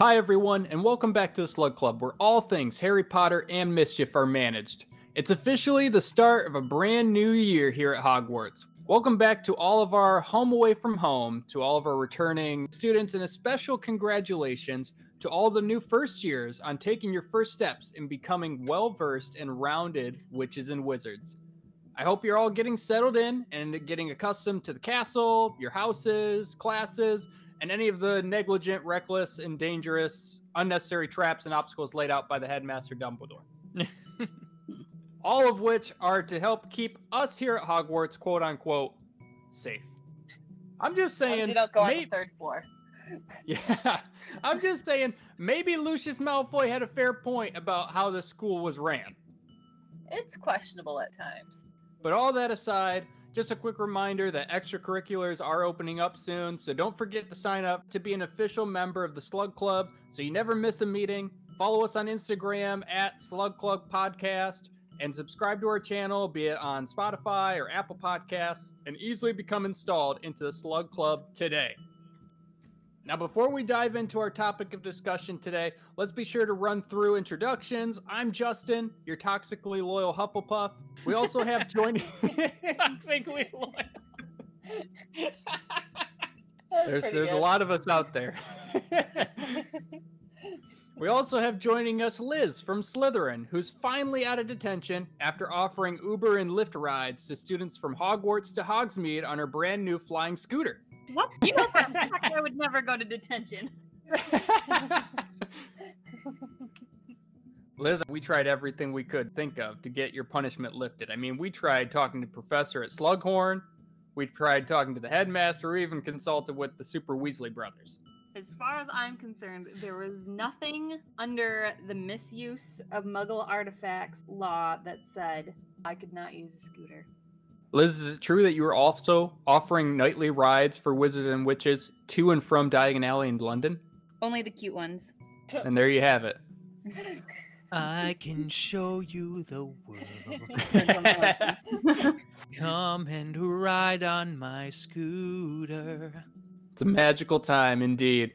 Hi, everyone, and welcome back to the Slug Club, where all things Harry Potter and mischief are managed. It's officially the start of a brand new year here at Hogwarts. Welcome back to all of our home away from home, to all of our returning students, and a special congratulations to all the new first years on taking your first steps in becoming well versed and rounded witches and wizards. I hope you're all getting settled in and getting accustomed to the castle, your houses, classes, and any of the negligent, reckless, and dangerous, unnecessary traps and obstacles laid out by the headmaster Dumbledore. All of which are to help keep us here at Hogwarts, quote unquote, safe. I'm just As long as saying. you don't go on the third floor. yeah, I'm just saying. Maybe Lucius Malfoy had a fair point about how the school was ran. It's questionable at times. But all that aside, just a quick reminder that extracurriculars are opening up soon, so don't forget to sign up to be an official member of the Slug Club so you never miss a meeting. Follow us on Instagram at Slug Club Podcast and subscribe to our channel, be it on Spotify or Apple Podcasts, and easily become installed into the Slug Club today. Now, before we dive into our topic of discussion today, let's be sure to run through introductions. I'm Justin, your toxically loyal Hufflepuff. We also have joining. Toxically loyal. That's there's pretty there's a lot of us out there. we also have joining us Liz from Slytherin, who's finally out of detention after offering Uber and Lyft rides to students from Hogwarts to Hogsmeade on her brand new flying scooter. What? You know for a fact I would never go to detention. Liz, we tried everything we could think of to get your punishment lifted. I mean, we tried talking to Professor at Slughorn, we tried talking to the headmaster, we even consulted with the Super Weasley brothers. As far as I'm concerned, there was nothing under the misuse of Muggle artifacts law that said I could not use a scooter. Liz, is it true that you were also offering nightly rides for wizards and witches to and from Diagon Alley in London? Only the cute ones. And there you have it. I can show you the world. something like that. Come and ride on my scooter. It's a magical time indeed.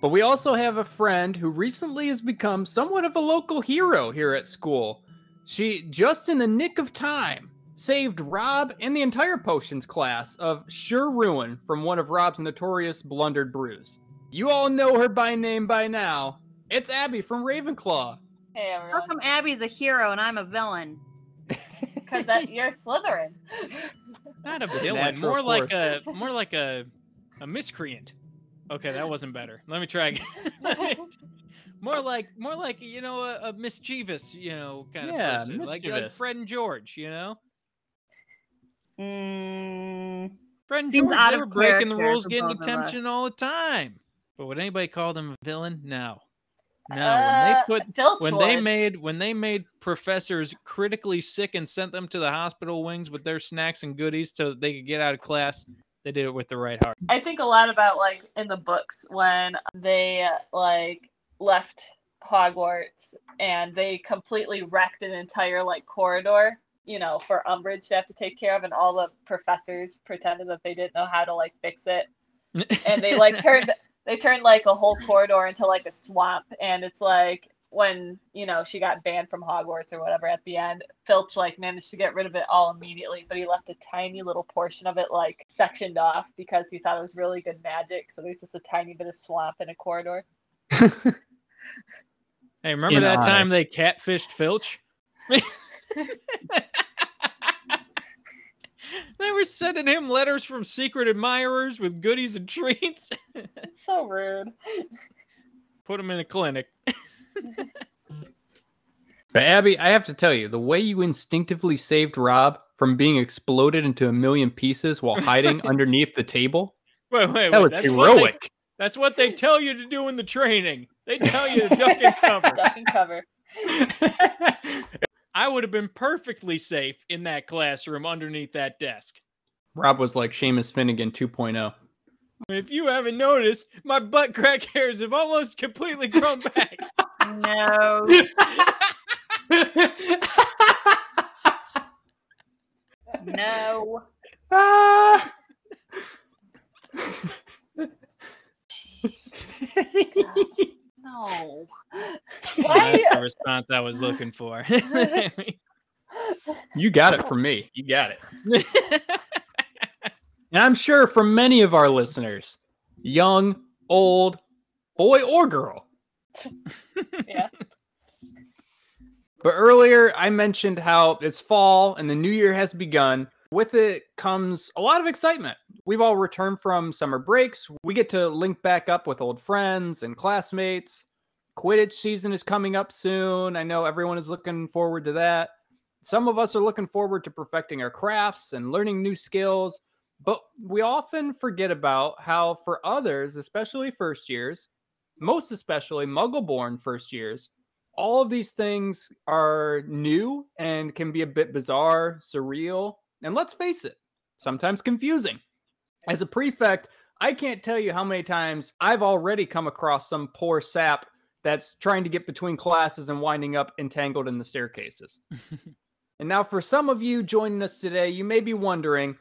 But we also have a friend who recently has become somewhat of a local hero here at school. She, just in the nick of time, saved Rob and the entire potions class of sure ruin from one of Rob's notorious blundered brews. You all know her by name by now. It's Abby from Ravenclaw. Hey How everyone. come Abby's a hero and I'm a villain? Because you're Slytherin. Not a villain, natural more like a more like a a miscreant. Okay, that wasn't better. Let me try again. more like more like you know a, a mischievous you know kind Yeah, of person, like, like mischievous. Fred and George. You know, Mm, Fred and Seems George out they of were breaking the rules, getting both of us. detention all the time. But would anybody call them a villain? No, no. when Uh, they put Filch when they made when they made professors critically sick and sent them to the hospital wings with their snacks and goodies so that they could get out of class they did it with the right heart I think a lot about like in the books when they like left Hogwarts and they completely wrecked an entire like corridor, you know, for Umbridge to have to take care of, and all the professors pretended that they didn't know how to like fix it, and they like turned they turned like a whole corridor into like a swamp, and it's like when you know she got banned from Hogwarts or whatever at the end, Filch like managed to get rid of it all immediately, but he left a tiny little portion of it like sectioned off because he thought it was really good magic. So there's just a tiny bit of swamp in a corridor. hey remember In that honor. time they catfished filch they were sending him letters from secret admirers with goodies and treats so rude. put him in a clinic But Abby, I have to tell you, the way you instinctively saved Rob from being exploded into a million pieces while hiding underneath the table, wait wait that wait was that's what, they, heroic. that's what they tell you to do in the training they tell you to duck and cover Duck and cover. I would have been perfectly safe in that classroom underneath that desk. Rob was like Seamus Finnigan oh. 2.0. If you haven't noticed, my butt crack hairs have almost completely grown back. no. No. Ah! No. Why? That's the response I was looking for. You got it from me. You got it. And I'm sure for many of our listeners, young, old, boy, or girl. Yeah. But earlier, I mentioned how it's fall and the new year has begun. With it comes a lot of excitement. We've all returned from summer breaks. We get to link back up with old friends and classmates. Quidditch season is coming up soon. I know everyone is looking forward to that. Some of us are looking forward to perfecting our crafts and learning new skills. But we often forget about how, for others, especially first years, most especially muggle born first years, all of these things are new and can be a bit bizarre, surreal, and let's face it, sometimes confusing. As a prefect, I can't tell you how many times I've already come across some poor sap that's trying to get between classes and winding up entangled in the staircases. and now, for some of you joining us today, you may be wondering,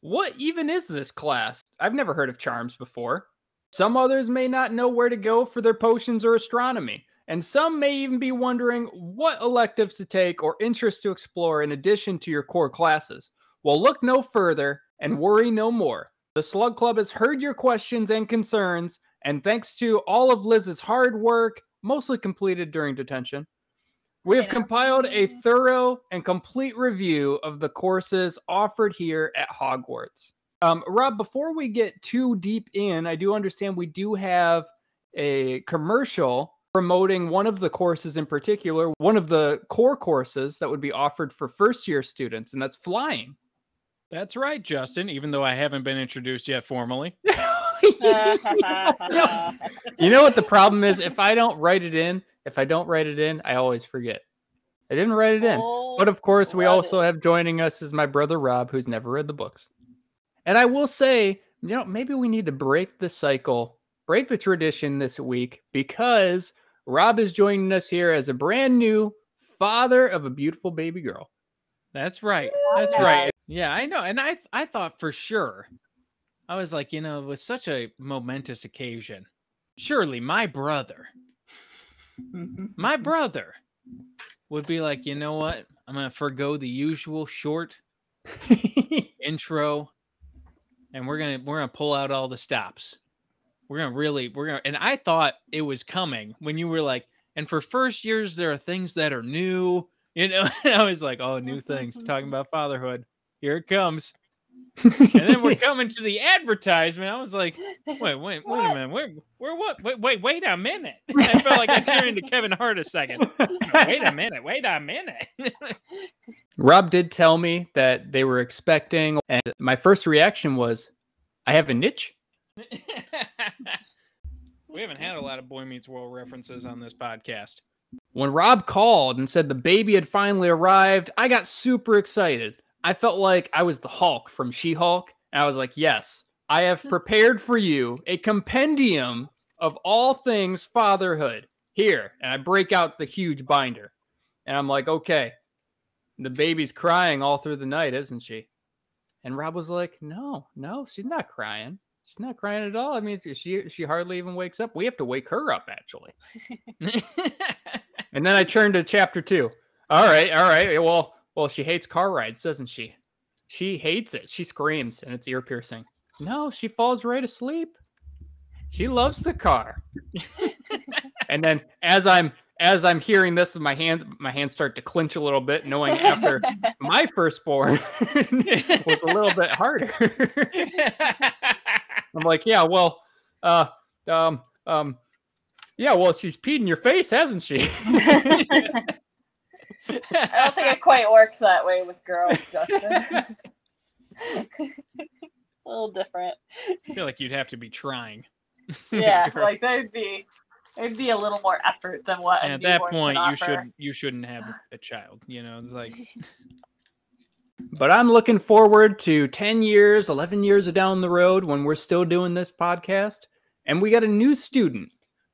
what even is this class? I've never heard of charms before. Some others may not know where to go for their potions or astronomy. And some may even be wondering what electives to take or interests to explore in addition to your core classes. Well, look no further and worry no more. The Slug Club has heard your questions and concerns, and thanks to all of Liz's hard work, mostly completed during detention, we have compiled a thorough and complete review of the courses offered here at Hogwarts. Um, Rob, before we get too deep in, I do understand we do have a commercial promoting one of the courses in particular, one of the core courses that would be offered for first year students, and that's flying. That's right, Justin, even though I haven't been introduced yet formally. you know what the problem is? If I don't write it in, if I don't write it in, I always forget. I didn't write it in. Oh, But of course, we also it. have joining us is my brother Rob, who's never read the books. And I will say, you know, maybe we need to break the cycle, break the tradition this week because Rob is joining us here as a brand new father of a beautiful baby girl. That's right. That's right. Yeah, I know. And I I thought for sure. I was like, you know, it was such a momentous occasion. Surely my brother, my brother would be like, you know what? I'm gonna forego the usual short intro and we're gonna we're gonna pull out all the stops. We're gonna really we're gonna and I thought it was coming when you were like, and for first years there are things that are new. You know, I was like, oh, new mm-hmm, things, talking mm-hmm. about fatherhood. Here it comes. And then we're coming to the advertisement. I was like, wait, wait, wait a What? minute. Where where what? Wait, wait, wait a minute. I felt like I turned into Kevin Hart a second. Wait a minute, wait a minute. Rob did tell me that they were expecting, and my first reaction was, I have a niche. we haven't had a lot of Boy Meets World references on this podcast. When Rob called and said the baby had finally arrived, I got super excited. I felt like I was the Hulk from She Hulk. And I was like, yes, I have prepared for you a compendium of all things fatherhood here. And I break out the huge binder. And I'm like, okay, the baby's crying all through the night, isn't she? And Rob was like, no, no, she's not crying. She's not crying at all. I mean, she she hardly even wakes up. We have to wake her up actually. And then I turned to chapter two. All right, all right. Well, well, she hates car rides, doesn't she? She hates it. She screams and it's ear piercing. No, she falls right asleep. She loves the car. and then as I'm as I'm hearing this, my hands my hands start to clench a little bit, knowing after my firstborn was a little bit harder. I'm like, yeah, well, uh, um, um, yeah, well, she's peed in your face, hasn't she? I don't think it quite works that way with girls, Justin. a little different. I feel like you'd have to be trying. Yeah, like there'd be there'd be a little more effort than what. a and at that point you offer. should you shouldn't have a child. You know, it's like But I'm looking forward to 10 years, 11 years down the road when we're still doing this podcast. And we got a new student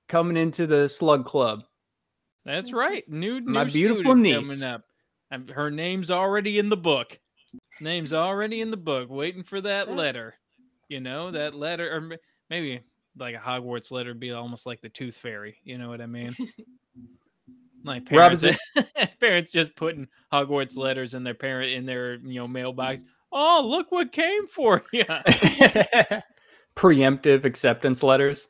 coming into the Slug Club. that's right. New, new My beautiful student niece. coming up. Her name's already in the book. Name's already in the book, waiting for that letter. You know that letter, or maybe like a Hogwarts letter would be almost like the Tooth Fairy. You know what I mean? My parents, parents just putting Hogwarts letters in their parent in their you know mailbox. Oh, look what came for you! preemptive acceptance letters.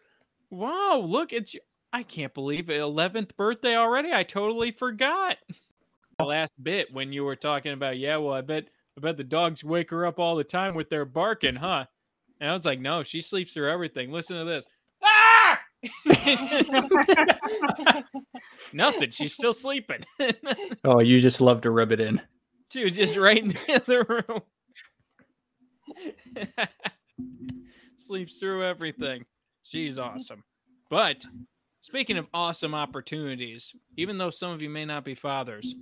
Wow, look it's I can't believe it. 11th birthday already. I totally forgot. The last bit when you were talking about, yeah, well, I bet I bet the dogs wake her up all the time with their barking, huh? And I was like, no, she sleeps through everything. Listen to this. Ah! Nothing. She's still sleeping. Oh, you just love to rub it in. Dude, just right in the other room. Sleeps through everything. She's awesome. But speaking of awesome opportunities, even though some of you may not be fathers,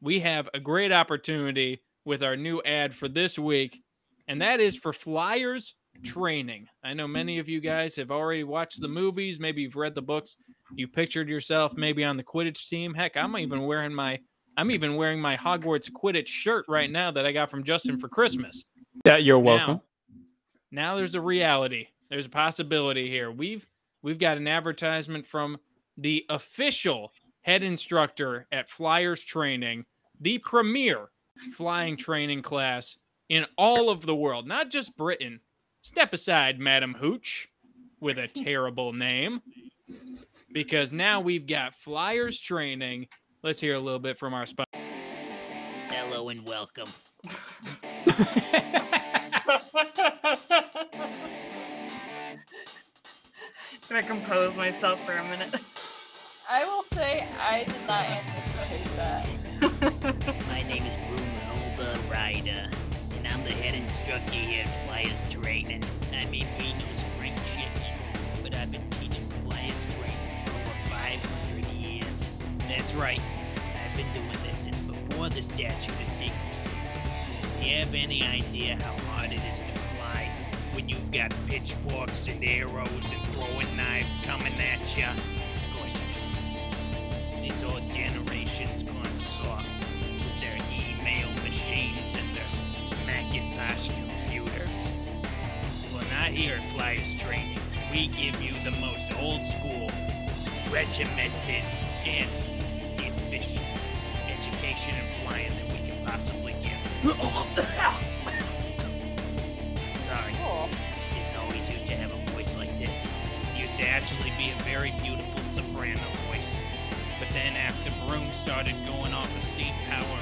we have a great opportunity with our new ad for this week, and that is for Flyers training. I know many of you mm-hmm. guys have already watched the movies, maybe you've read the books, you pictured yourself maybe on the Quidditch team. Heck, I'm even mm-hmm. wearing my I'm even wearing my Hogwarts Quidditch shirt right now that I got from Justin for Christmas. Yeah, you're welcome. Now, now there's a reality. There's a possibility here. We've we've got an advertisement from the official head instructor at Flyers Training, the premier flying training class in all of the world, not just Britain. Step aside, Madam Hooch, with a terrible name, because now we've got Flyers Training. Let's hear a little bit from our sponsor. Hello and welcome. Can I compose myself for a minute? I will say I did not anticipate that. My name is Brunhilde Ryder, and I'm the head instructor here at Flyers Training. I may be no spring chicken, but I've been teaching Flyers Training for over 500 years. That's right, I've been doing this since before the Statute of Secrecy. Do you have any idea how hard it is to fly when you've got pitchforks and arrows and throwing knives coming at you? Of course I do. This whole generation's gone soft their Macintosh computers. Well, not here at Flyers Training. We give you the most old school, regimented, and efficient education in flying that we can possibly give. Sorry. Didn't always used to have a voice like this. Used to actually be a very beautiful soprano voice. But then after Broom started going off of steam power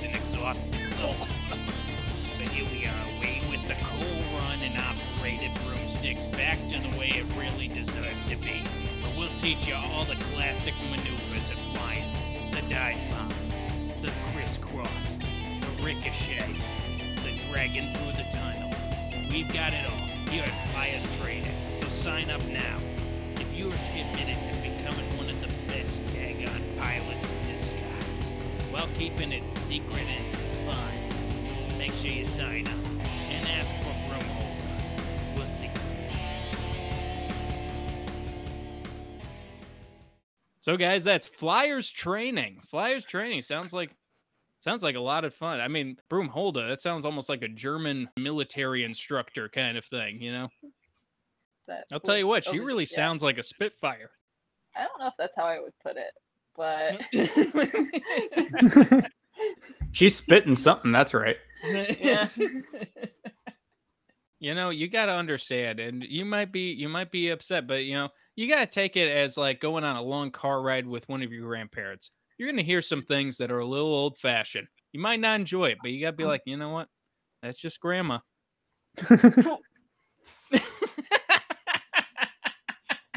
of exhaust. but here we are, away with the coal run and operated broomsticks back to the way it really deserves to be. Where we'll teach you all the classic maneuvers of flying. The dive bomb, the crisscross, the ricochet, the dragon through the tunnel. We've got it all here at Flyers Training. So sign up now. If you're committed to keeping it secret and fun, make sure you sign up and ask for Broomholder. We'll see. So, guys, that's Flyers training. Flyers training sounds like sounds like a lot of fun. I mean, Broomholda, that sounds almost like a German military instructor kind of thing, you know? That I'll tell you what, she really yeah. sounds like a Spitfire. I don't know if that's how I would put it, but She's spitting something. That's right. Yeah. you know, you got to understand, and you might be you might be upset, but you know, you got to take it as like going on a long car ride with one of your grandparents. You're gonna hear some things that are a little old fashioned. You might not enjoy it, but you got to be like, you know what? That's just grandma.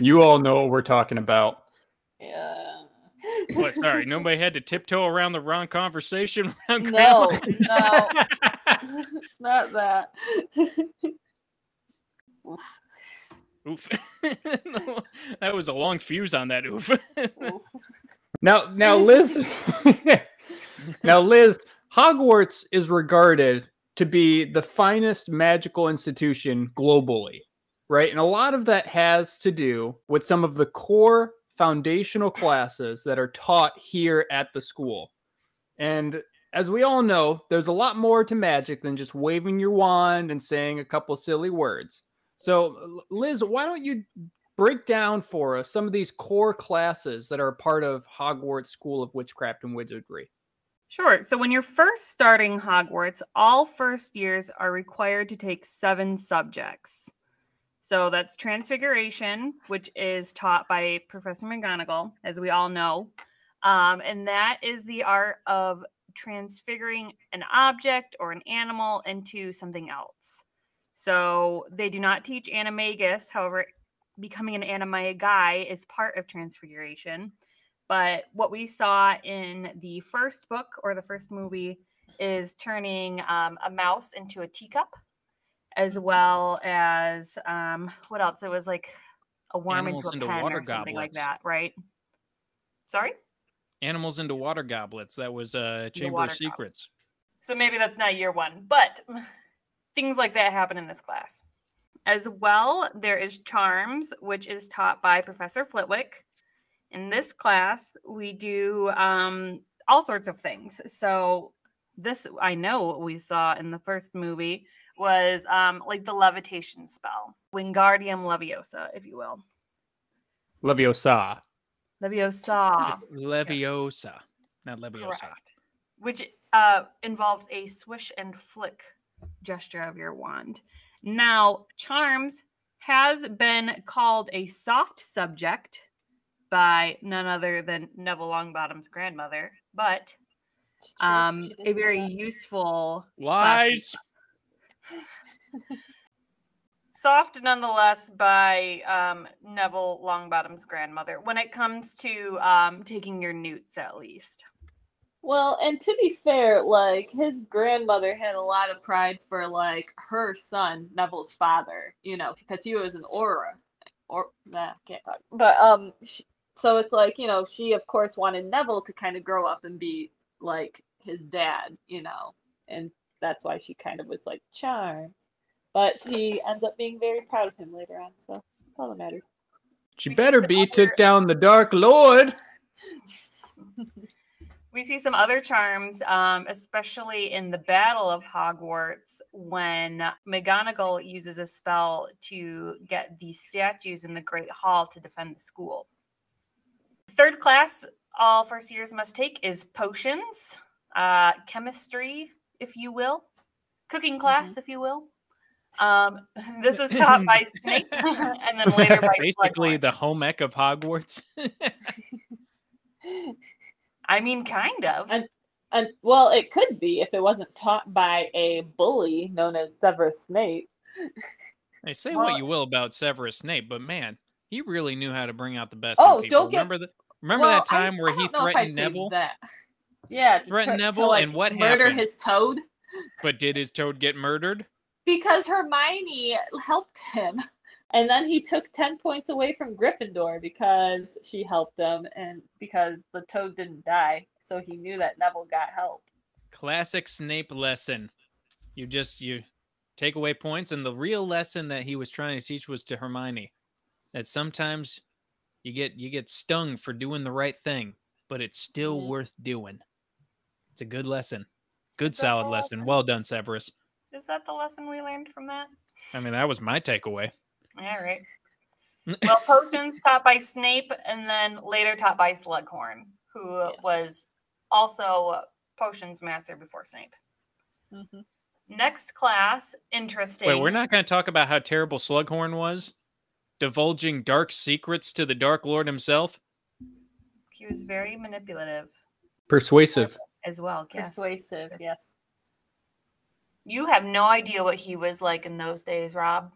You all know what we're talking about. yeah. What? Sorry, nobody had to tiptoe around the wrong conversation. around No, no, it's not that. Oof, Oof. that was a long fuse on that oof. oof. Now, now, Liz. now, Liz, Hogwarts is regarded to be the finest magical institution globally, right? And a lot of that has to do with some of the core foundational classes that are taught here at the school. And as we all know, there's a lot more to magic than just waving your wand and saying a couple silly words. So, Liz, why don't you break down for us some of these core classes that are part of Hogwarts School of Witchcraft and Wizardry? Sure. So when you're first starting Hogwarts, all first years are required to take seven subjects. So that's Transfiguration, which is taught by Professor McGonagall, as we all know. Um, and that is the art of transfiguring an object or an animal into something else. So they do not teach animagus. However, becoming an animagus is part of transfiguration. But what we saw in the first book or the first movie is turning um, a mouse into a teacup, as well as um, what else? It was like a worm Animals into a pen water or something like that, right? Sorry. Animals into water goblets. That was uh, Chamber of Secrets. So maybe that's not year one, but things like that happen in this class. As well, there is Charms, which is taught by Professor Flitwick. In this class, we do um, all sorts of things. So, this I know we saw in the first movie was um, like the levitation spell, Wingardium Leviosa, if you will. Leviosa. Leviosa. Leviosa, not Leviosa. Correct. Which uh, involves a swish and flick gesture of your wand. Now, charms has been called a soft subject by none other than Neville Longbottom's grandmother, but um, a very useful Lies. Soft nonetheless by um, Neville Longbottom's grandmother when it comes to um, taking your newts at least. Well, and to be fair, like his grandmother had a lot of pride for like her son, Neville's father, you know, because he was an Auror. Or nah, can't talk. But um, sh so it's like you know, she of course wanted Neville to kind of grow up and be like his dad, you know, and that's why she kind of was like charmed. But she ends up being very proud of him later on, so that's all that matters. She We better be other- took down the Dark Lord. We see some other charms, um, especially in the Battle of Hogwarts, when McGonagall uses a spell to get the statues in the Great Hall to defend the school. Third class, all first years must take is potions, uh, chemistry, if you will, cooking class, if you will. Um, this is taught by Snape, and then later by Basically, Slughorn. the home ec of Hogwarts. I mean, kind of. And- And well, it could be if it wasn't taught by a bully known as Severus Snape. Hey, say Well- what you will about Severus Snape, but man, he really knew how to bring out the best. Oh, in people. don't get- remember the remember Well, that I- time where I he don't know if I'd threatened Neville, That. Yeah, to Threatened tr- to, Neville, like, and what happened. murder happened? his toad but did his toad get murdered? because Hermione helped him, and then he took ten points away from Gryffindor because she helped him, and because the toad didn't die, so he knew that Neville got help. Classic Snape lesson. You just you take away points, and the real lesson that he was trying to teach was to Hermione that sometimes you get you get stung for doing the right thing, but it's still Mhm. worth doing. It's a good lesson. Good Is that solid the lesson. lesson? Well done, Severus. Is that the lesson we learned from that? I mean, that was my takeaway. All right. Well, potions taught by Snape, and then later taught by Slughorn, who Yes. was also potions master before Snape. hmm Next class, interesting. Wait, we're not going to talk about how terrible Slughorn was, divulging dark secrets to the Dark Lord himself. He was very manipulative Persuasive. As well. Yes. Persuasive, yes. You have no idea what he was like in those days, Rob.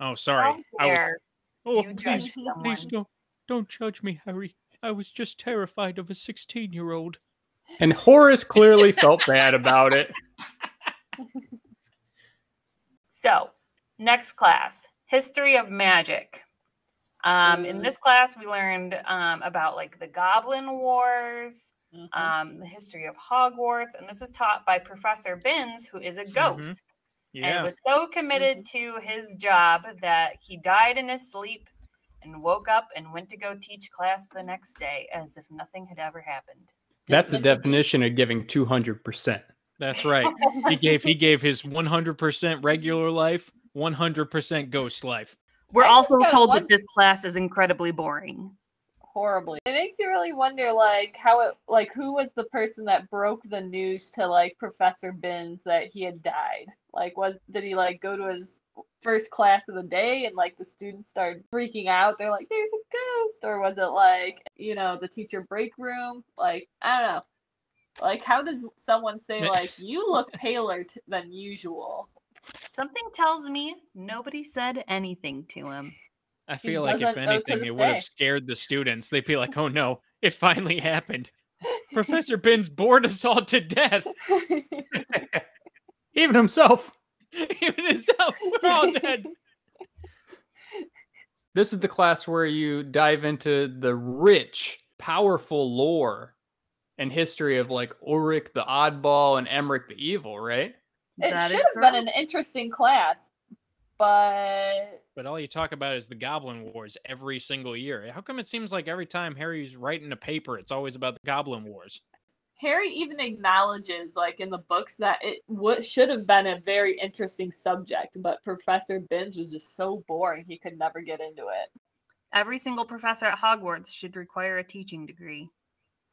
Oh, sorry. I was, oh, you please, please don't, don't judge me, Harry. I was just terrified of a 16-year-old. And Horace clearly felt bad about it. So, next class, history of magic. Um, in this class, we learned um, about like the Goblin Wars, Mhm. um, the history of Hogwarts, and this is taught by Professor Binns, who is a ghost and Yeah. was so committed to his job that he died in his sleep and woke up and went to go teach class the next day as if nothing had ever happened. That's the definition of giving 200%. That's right. He gave he gave his 100% regular life, 100% ghost life. We're I also told one- that this class is incredibly boring. Horribly. It makes you really wonder, like, how it, like, who was the person that broke the news to like Professor Binns that he had died? Like, was did he like go to his first class of the day and like the students started freaking out? They're like, "There's a ghost," or was it like, you know, the teacher break room? Like, I don't know. Like, how does someone say like, "You look paler t- than usual"? Something tells me nobody said anything to him. I He feel like if doesn't know to anything, it would have scared the students. They'd be like, "Oh no, it finally happened! Professor Binns bored us all to death. Even himself. Even himself, we're all dead." This is the class where you dive into the rich, powerful lore and history of like Ulrich the Oddball and Emeric the Evil, right? it That is should have been an interesting class, but But all you talk about is the Goblin Wars every single year. How come it seems like every time Harry's writing a paper, it's always about the Goblin Wars? Harry even acknowledges, like in the books, that it w- should have been a very interesting subject, but Professor Binns was just so boring he could never get into it. Every single professor at Hogwarts should require a teaching degree.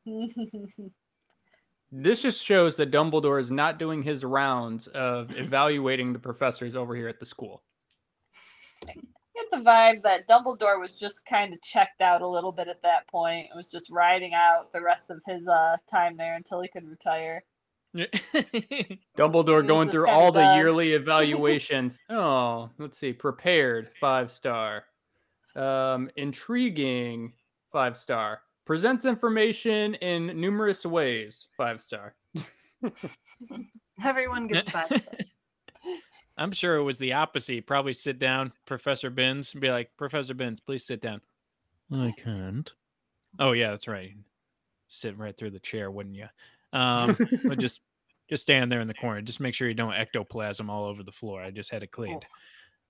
This just shows that Dumbledore is not doing his rounds of evaluating the professors over here at the school. Get the vibe that Dumbledore was just kind of checked out a little bit at that point. It was just riding out the rest of his uh, time there until he could retire. Dumbledore He was going through all the done. yearly evaluations. oh, let's see. Prepared, five star. Um, intriguing, five star. Presents information in numerous ways, five star. Everyone gets five. stars. I'm sure it was the opposite. He'd probably sit down, Professor Binns, and be like, Professor Binns, please sit down. I can't. Oh yeah, that's right. Sit right through the chair, wouldn't you? Um, but just just stand there in the corner. Just make sure you don't ectoplasm all over the floor. I just had it cleaned.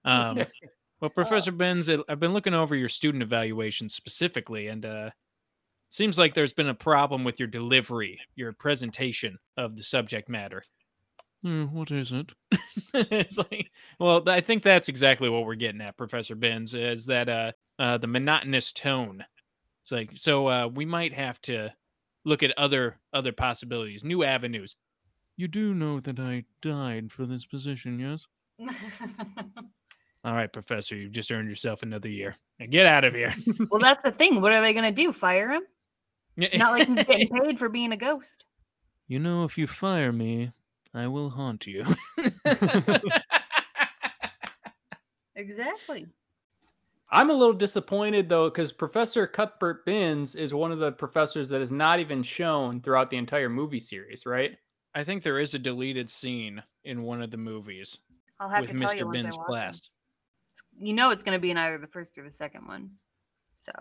Um, well, Professor Binns, I- I've been looking over your student evaluations specifically, and uh, seems like there's been a problem with your delivery, your presentation of the subject matter. Hmm, what is it? it's like, well, I think that's exactly what we're getting at, Professor Binns, is that uh, uh, the monotonous tone. It's like, so uh, we might have to look at other other possibilities, new avenues. You do know that I died for this position, yes? All right, Professor, you've just earned yourself another year. Now get out of here. well, that's the thing. What are they going to do? Fire him? It's not like he's getting paid for being a ghost. You know, if you fire me, I will haunt you. Exactly. I'm a little disappointed though, because Professor Cuthbert Binns is one of the professors that is not even shown throughout the entire movie series, right? I think there is a deleted scene in one of the movies I'll have with to tell you Mr. once Binns' watch 'em. class. You know it's going to be in either the first or the second one. So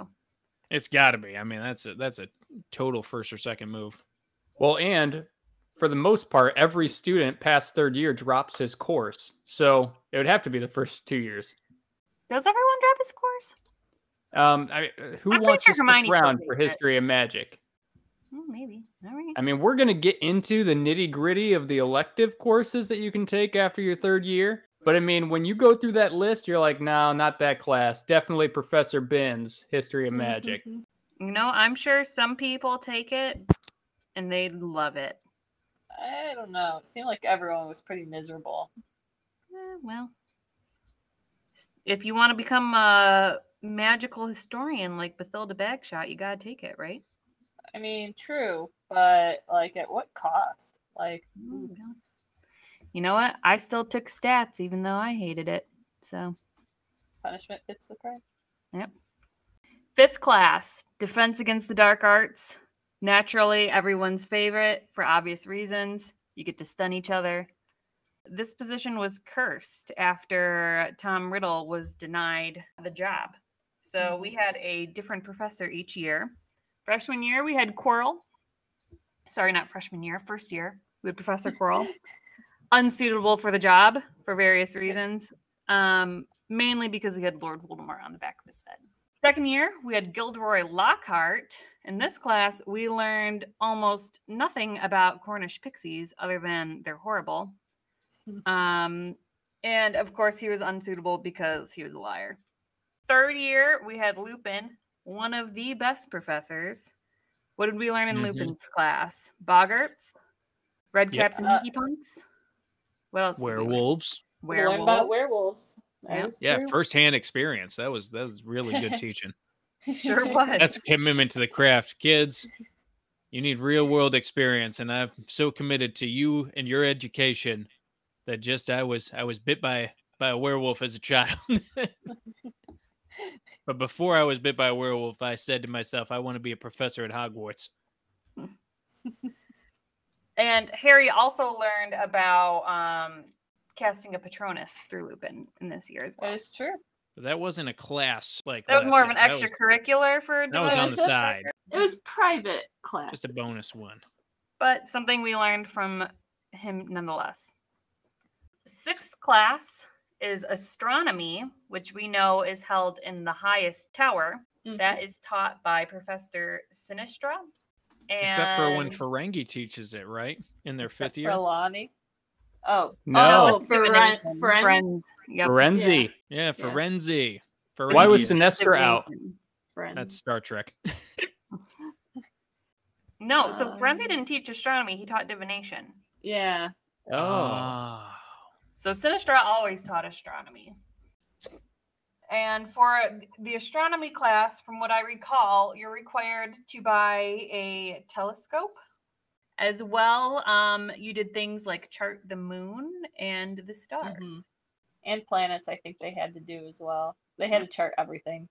It's got to be. I mean, that's a that's a total first or second move. Well, and for the most part, every student past third year drops his course. So it would have to be the first two years. does everyone drop his course? Um, I, uh, who I'm wants sure to stick around for history and magic? Hmm, maybe. All right. I mean, we're going to get into the nitty gritty of the elective courses that you can take after your third year. But I mean, when you go through that list, you're like, no, not that class. Definitely Professor Binns, History of Magic. You know, I'm sure some people take it and they love it. I don't know. It seemed like everyone was pretty miserable. Eh, well, if you want to become a magical historian like Bathilda Bagshot, you got to take it, right? I mean, true, but like at what cost? Like, Mm. You know what? I still took stats even though I hated it. So, punishment fits the crime. Yep. fifth class, Defense Against the Dark Arts. Naturally, everyone's favorite for obvious reasons. You get to stun each other. This position was cursed after Tom Riddle was denied the job. So we had a different professor each year. Freshman year, we had Quirrell. Sorry, not freshman year, first year. We had Professor Quirrell. Unsuitable for the job for various reasons, um, mainly because he had Lord Voldemort on the back of his head. Second year, we had Gilderoy Lockhart, In this class, we learned almost nothing about Cornish pixies other than they're horrible. Um, and of course, he was unsuitable because he was a liar. Third year, we had Lupin, one of the best professors. What did we learn in Mhm. Lupin's class? Boggarts, redcaps, and Uh, hinkypunks. What else? did we? Werewolves. We learned about werewolves. That Yeah. Yeah, true. firsthand experience. That was that was really good teaching. Sure was. That's commitment to the craft, kids. You need real world experience, and I'm so committed to you and your education that just I was I was bit by by a werewolf as a child. but before I was bit by a werewolf, I said to myself, I want to be a professor at Hogwarts. And Harry also learned about um, casting a Patronus through Lupin in this year as well. is true. But that wasn't a class like That was more of an lesson. That was- extracurricular for That was on the side, It was private class. just a bonus one. but something we learned from him nonetheless. Sixth class is astronomy, which we know is held in the highest tower. Mhm. That is taught by Professor Sinistra. And Except for when Ferengi teaches it, right? In their Except fifth year. For Lonnie. Oh. No. Oh, it's for. Friends. Friends. Yep. Renzi. Yeah, Firenze. Ferengi. Why was is- Sinistra out? Friends. That's Star Trek. No, so Firenze Um, didn't teach astronomy, he taught divination. Yeah. Oh. Ah. So Sinistra always taught astronomy. And for the astronomy class, from what I recall, you're required to buy a telescope. As well, um, you did things like chart the moon and the stars. Mhm. And planets, I think they had to do as well. They had to chart everything.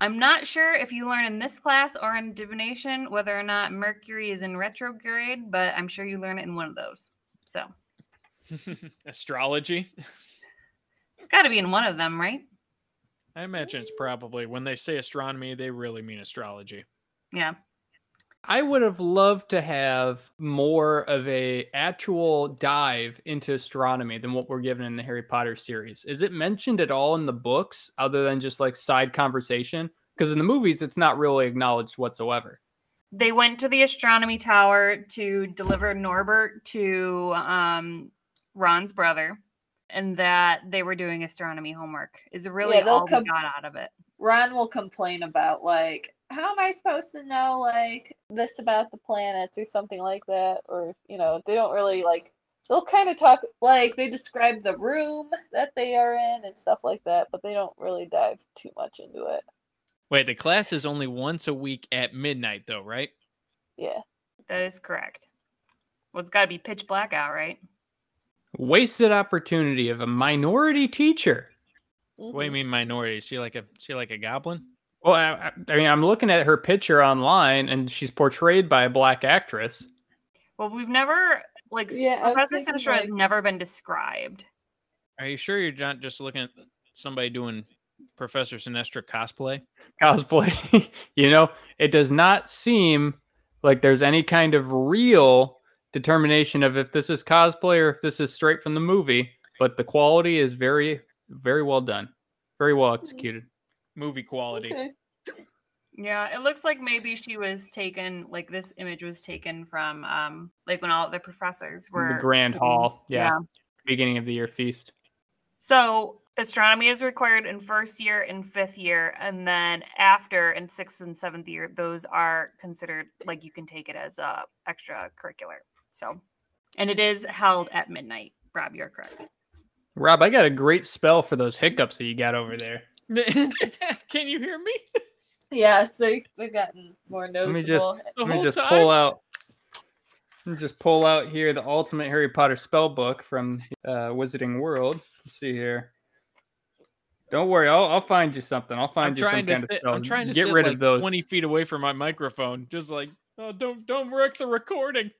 I'm not sure if you learn in this class or in divination whether or not Mercury is in retrograde, but I'm sure you learn it in one of those. So Astrology. it's got to be in one of them, right? I imagine it's probably when they say astronomy, they really mean astrology. Yeah. I would have loved to have more of a actual dive into astronomy than what we're given in the Harry Potter series. Is it mentioned at all in the books other than just like side conversation? Because in the movies, it's not really acknowledged whatsoever. they went to the astronomy tower to deliver Norbert to um, Ron's brother, and that they were doing astronomy homework. Is really Yeah, they'll all come- we got out of it. Ron will complain about like, how am I supposed to know like this about the planets or something like that? Or you know, they don't really like. They'll kind of talk like they describe the room that they are in and stuff like that, but they don't really dive too much into it. Wait, the class is only once a week at midnight, though, right? Yeah. That is correct. Well, it's got to be pitch black out, right? Wasted opportunity of a minority teacher. What do you Mhm. mean minority? Is she like a she like a goblin? Well, I, I- I mean, I'm looking at her picture online, and she's portrayed by a black actress. Well, we've never like Yeah, Professor thinking, Sinistra has never been described. Are you sure you're not just looking at somebody doing Professor Sinistra cosplay? cosplay. you know, it does not seem like there's any kind of real determination of if this is cosplay or if this is straight from the movie, but the quality is very, very well done. Very well mm-hmm. executed. Movie quality. Okay. Yeah, it looks like maybe she was taken like this image was taken from um like when all the professors were the Grand Hall. Yeah. yeah. Beginning of the year feast. So astronomy is required in first year and fifth year, and then after in sixth and seventh year, those are considered like you can take it as a extracurricular. So, and it is held at midnight. Rob, you're correct. Rob, I got a great spell for those hiccups that you got over there. Can you hear me? Yes, they they've gotten more Let me noticeable. just The let me whole just time? pull out let me just pull out here the ultimate Harry Potter spell book from uh, Wizarding World. Let's see here. Don't worry, I'll, I'll find you something. I'll find I'm you some trying to kind of spell. I'm trying to get sit rid like of those. 20 feet away from my microphone, just like oh, don't don't wreck the recording.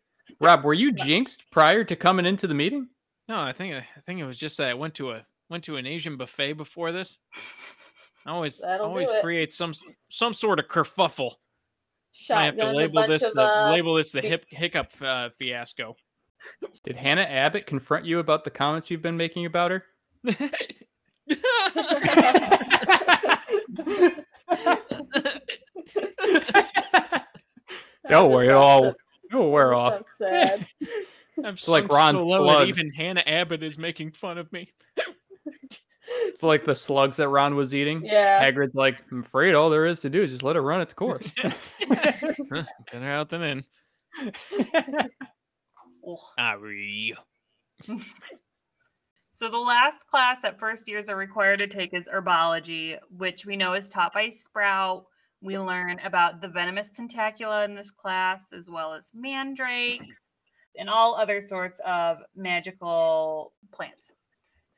Rob, were you jinxed prior to coming into the meeting? No, I think I think it was just that I went to a went to an Asian buffet before this. I always That'll always it. create some some sort of kerfuffle. I have to label this of the uh, label this the be- hip hiccup uh, fiasco. Did Hannah Abbott confront you about the comments you've been making about her? Don't worry, sounds it'll all so- it'll wear that off. sounds Sad. I'm like sunk Ron so low, and even Hannah Abbott is making fun of me. It's like the slugs that Ron was eating. yeah. Hagrid's like, mm, I'm afraid all there is to do is just let it run its course. Better out than in. Ari. So the last class that first years are required to take is herbology, which we know is taught by Sprout. We learn about the venomous tentacula in this class, as well as mandrakes and all other sorts of magical plants.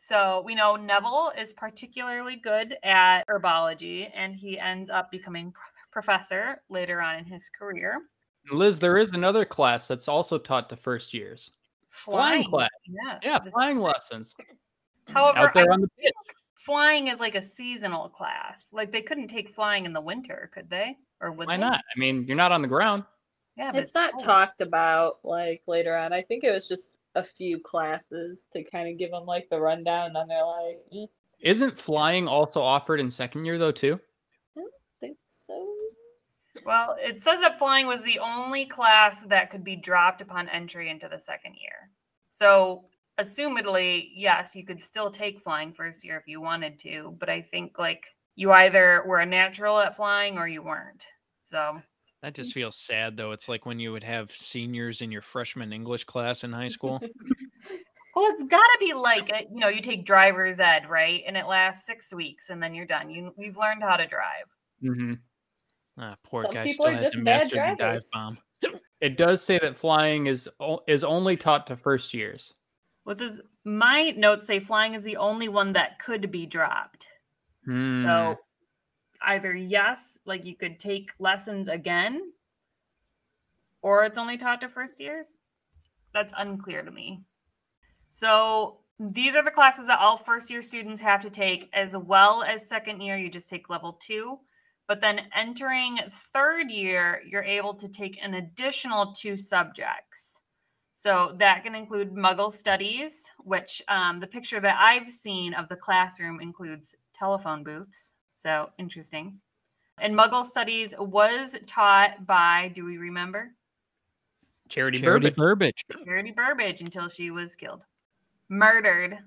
So we know Neville is particularly good at herbology, and he ends up becoming professor later on in his career. Liz, there is another class that's also taught to first years. Flying class. Yes. Yeah, this- flying lessons. However, Out there I on the pitch. flying is like a seasonal class. Like they couldn't take flying in the winter, could they? Or would Why they? not? I mean, you're not on the ground. Yeah, but It's not cold. talked about like later on. I think it was just a few classes to kind of give them like the rundown, and then they're like, "Mm, Isn't flying also offered in second year though too? I don't think so. Well, it says that flying was the only class that could be dropped upon entry into the second year. So, assumedly, yes, you could still take flying first year if you wanted to, but I think like you either were a natural at flying or you weren't. So, That just feels sad though. It's like when you would have seniors in your freshman English class in high school. well, it's got to be like uh, you know, you take driver's ed, right? And it lasts 6 weeks and then you're done. You you've learned how to drive. Mm-hmm. Ah, poor Some guy still are hasn't bad mastered the dive bomb. It does say that flying is o- is only taught to first years. Well, it says my notes say flying is the only one that could be dropped. Hmm. So either yes, like you could take lessons again, or it's only taught to first years. That's unclear to me. So these are the classes that all first year students have to take, as well as second year, you just take level two. But then entering third year, you're able to take an additional two subjects. So that can include Muggle studies, which um, the picture that I've seen of the classroom includes telephone booths. So interesting. And Muggle studies was taught by, do we remember? Charity, Charity Burbage. Burbage. Charity Burbage until she was killed. Murdered.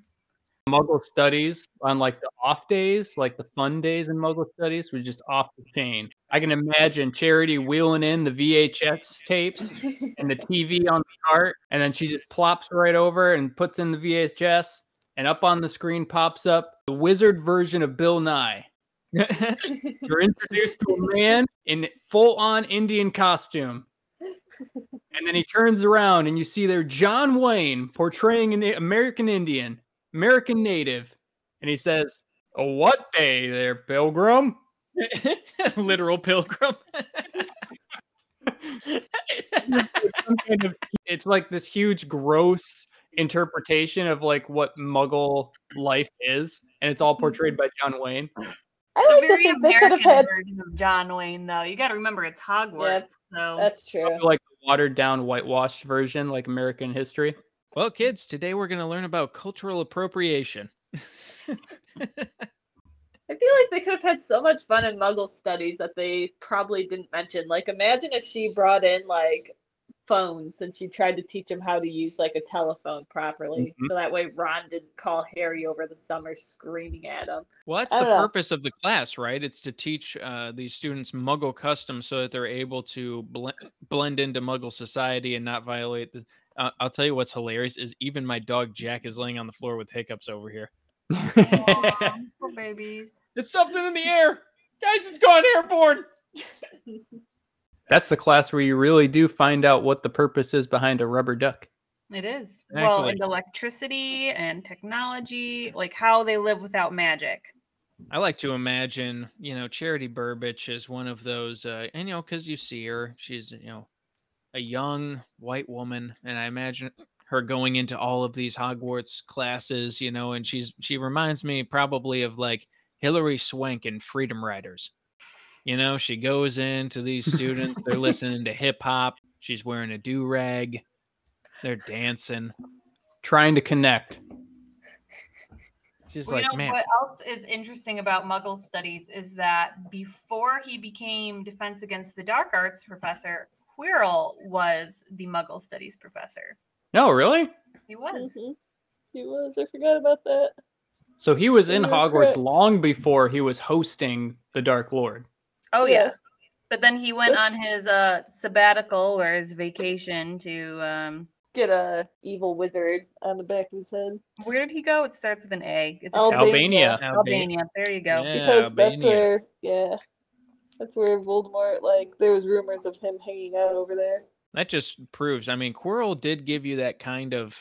Muggle studies on like the off days, like the fun days in Muggle studies, were just off the chain. I can imagine Charity wheeling in the VHS tapes and the TV on the cart, and then she just plops right over and puts in the VHS, and up on the screen pops up the wizard version of Bill Nye. You're introduced to a man in full on Indian costume. And then he turns around and you see there John Wayne portraying an American Indian, American native. And he says, "Oh, What day there, pilgrim? Literal pilgrim. Kind of- it's like this huge, gross interpretation of like what Muggle life is. And it's all portrayed by John Wayne. I It's a like to very think they could have American had. version of John Wayne, though. You got to remember it's Hogwarts. so That's true. Like the watered down, whitewashed version, like American history. well, kids, today we're going to learn about cultural appropriation. I feel like they could have had so much fun in Muggle studies that they probably didn't mention. Like, imagine if she brought in like phones and she tried to teach him how to use like a telephone properly, Mhm. so that way Ron didn't call Harry over the summer screaming at him. Well, that's the know. purpose of the class, right? It's to teach uh, these students Muggle customs so that they're able to blend blend into Muggle society and not violate the. Uh, I'll tell you what's hilarious is even my dog Jack is laying on the floor with hiccups over here. Aw, poor babies. It's something in the air, guys. It's gone airborne. That's the class where you really do find out what the purpose is behind a rubber duck. It is. Well, and electricity and technology, like how they live without magic. I like to imagine, you know, Charity Burbage is one of those, uh, and you know, because you see her, she's you know, a young white woman, and I imagine her going into all of these Hogwarts classes, you know, and she's she reminds me probably of like Hilary Swank in Freedom Riders. You know, she goes into these students, they're listening to hip hop. She's wearing a do rag. They're dancing. Trying to connect. She's Well, you like, know man, what else is interesting about Muggle studies is that before he became Defense Against the Dark Arts professor, Quirrell was the Muggle Studies professor. No, really? He was. Mhm. He was. I forgot about that. So he was in You're Hogwarts correct. long before he was hosting the Dark Lord. Oh Yeah. yes. But then he went on his uh sabbatical or his vacation to um Get a evil wizard on the back of his head. where did he go? It starts with an A. It's Albania. Albania. Albania. There you go. Yeah, Because that's where, yeah, that's where Voldemort. Like, there was rumors of him hanging out over there. That just proves. I mean, Quirrell did give you that kind of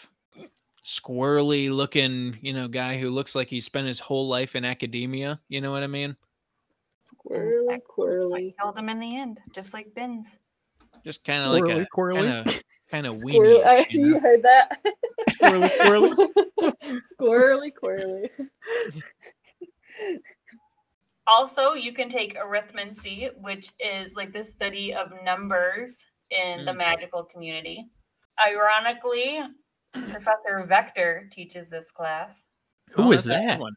squirrely looking, you know, guy who looks like he spent his whole life in academia. You know what I mean? Squirrely, That's why quirly. he killed him in the end, just like Binns. Just kind of like a Quirly, kind of kind of Squirrely. weenie. I, You you heard that? Squirrely, squirrely. squirrely, quirly. Also, you can take arithmancy, which is like the study of numbers in the Mm. magical community. Ironically, Professor Vector teaches this class. Who Oh, is that's a good that? one.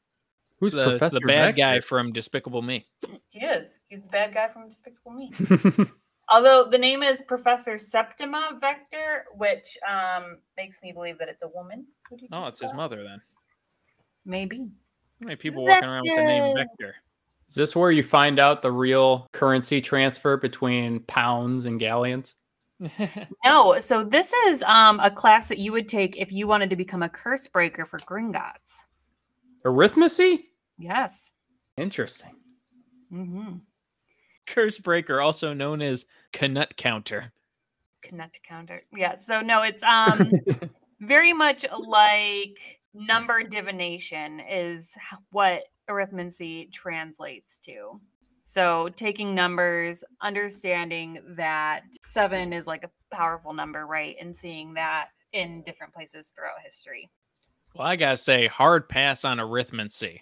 Who's the, it's the Professor bad guy from Despicable Me. He is. He's the bad guy from Despicable Me. Although the name is Professor Septima Vector, which um, makes me believe that it's a woman. Oh, the it's his class. mother then. Maybe. How many people walking around with the name Vector? Is this where you find out the real currency transfer between pounds and galleons? No, so this is um, a class that you would take if you wanted to become a curse breaker for Gringotts. Arithmancy? Yes. Interesting. Mm-hmm. Curse Breaker, also known as Canut Counter. Connect counter. Yeah. So no, it's um very much like number divination is what arithmancy translates to. So taking numbers, understanding that seven is like a powerful number, right? And seeing that in different places throughout history. Well, I gotta say, hard pass on arithmancy.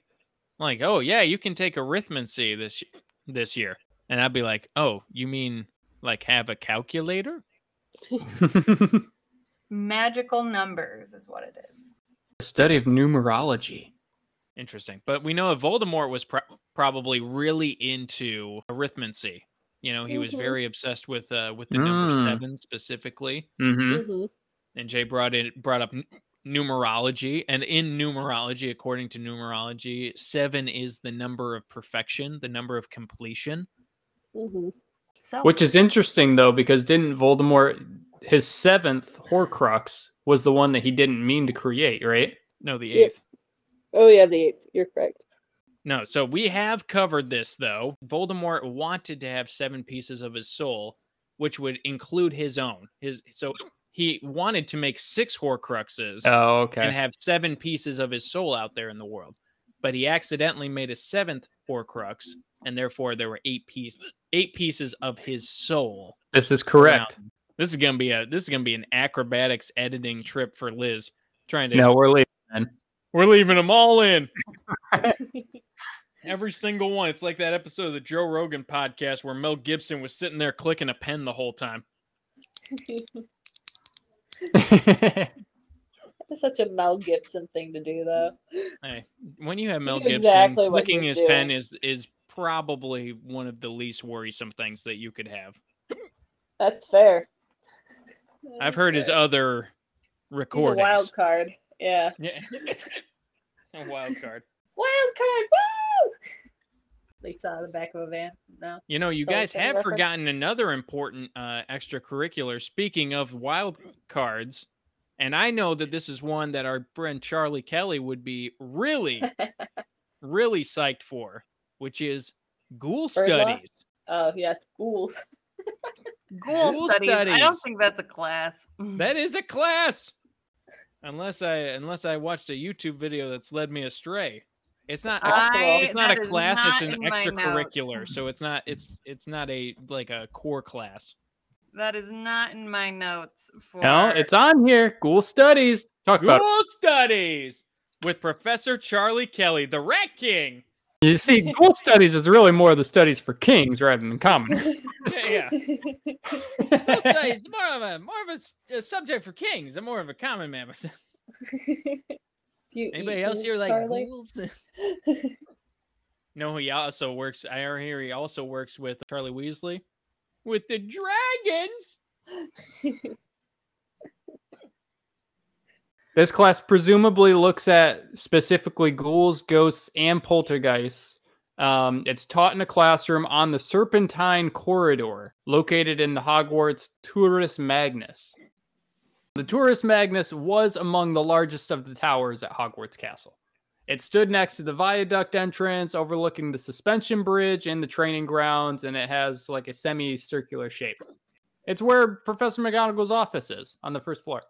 Like, oh yeah, you can take arithmancy this this year, and I'd be like, oh, you mean like have a calculator? Magical numbers is what it is. Study of numerology. Interesting, but we know Voldemort was pro- probably really into arithmancy. You know, he was Mhm. very obsessed with uh, with the number Mm. seven specifically. Mm-hmm. Mhm. and Jay brought it brought up n- numerology, and in numerology, according to numerology, seven is the number of perfection, the number of completion. Mhm. So Which is interesting though, because didn't Voldemort his seventh Horcrux was the one that he didn't mean to create, right? No, the Yeah. eighth. Oh yeah, the eighth. You're correct. No, so we have covered this though. Voldemort wanted to have seven pieces of his soul, which would include his own. His so he wanted to make six Horcruxes. Oh, okay. and have seven pieces of his soul out there in the world. But he accidentally made a seventh Horcrux, and therefore there were eight pieces, eight pieces of his soul. This is correct. around. This is gonna be a this is gonna be an acrobatics editing trip for Liz. Trying to No, we're leaving. Then. we're leaving them all in. Every single one. It's like that episode of the Joe Rogan podcast where Mel Gibson was sitting there clicking a pen the whole time. It's such a Mel Gibson thing to do, though. Hey, when you have Mel Gibson exactly what he clicking was his pen is is probably one of the least worrisome things that you could have. That's fair. I've That's heard his fair. other He's a recordings. wild card. Yeah. Yeah. a wild card. Wild card. Woo! Leaps out of the back of a van. No. You know, you Solid guys have reference? forgotten another important uh, extracurricular. Speaking of wild cards, and I know that this is one that our friend Charlie Kelly would be really, really psyched for, which is Ghoul Bird law? Studies. Oh yes, ghouls. Ghoul Ghoul studies. I don't think that's a class. That is a class. Unless I unless I watched a YouTube video that's led me astray. It's not a. I- it's not a class not it's an extracurricular so it's not it's it's not a like a core class That is not in my notes for no, it's on here. Ghoul studies. Talk about. Ghoul studies with professor charlie kelly the rat king You see, ghoul studies is really more of the studies for kings rather than commoners. yeah. Ghoul studies is more of a more of a s- a, subject for kings I'm more of a common man Do you anybody else here ghouls, like ghouls no he also works i hear he also works with charlie weasley with the dragons This class presumably looks at specifically ghouls, ghosts, and poltergeists. Um, it's taught in a classroom on the Serpentine Corridor, located in the Hogwarts Turris Magnus. The Turris Magnus was among the largest of the towers at Hogwarts Castle. It stood next to the viaduct entrance, overlooking the suspension bridge and the training grounds, and it has like a semicircular shape. It's where Professor McGonagall's office is on the first floor.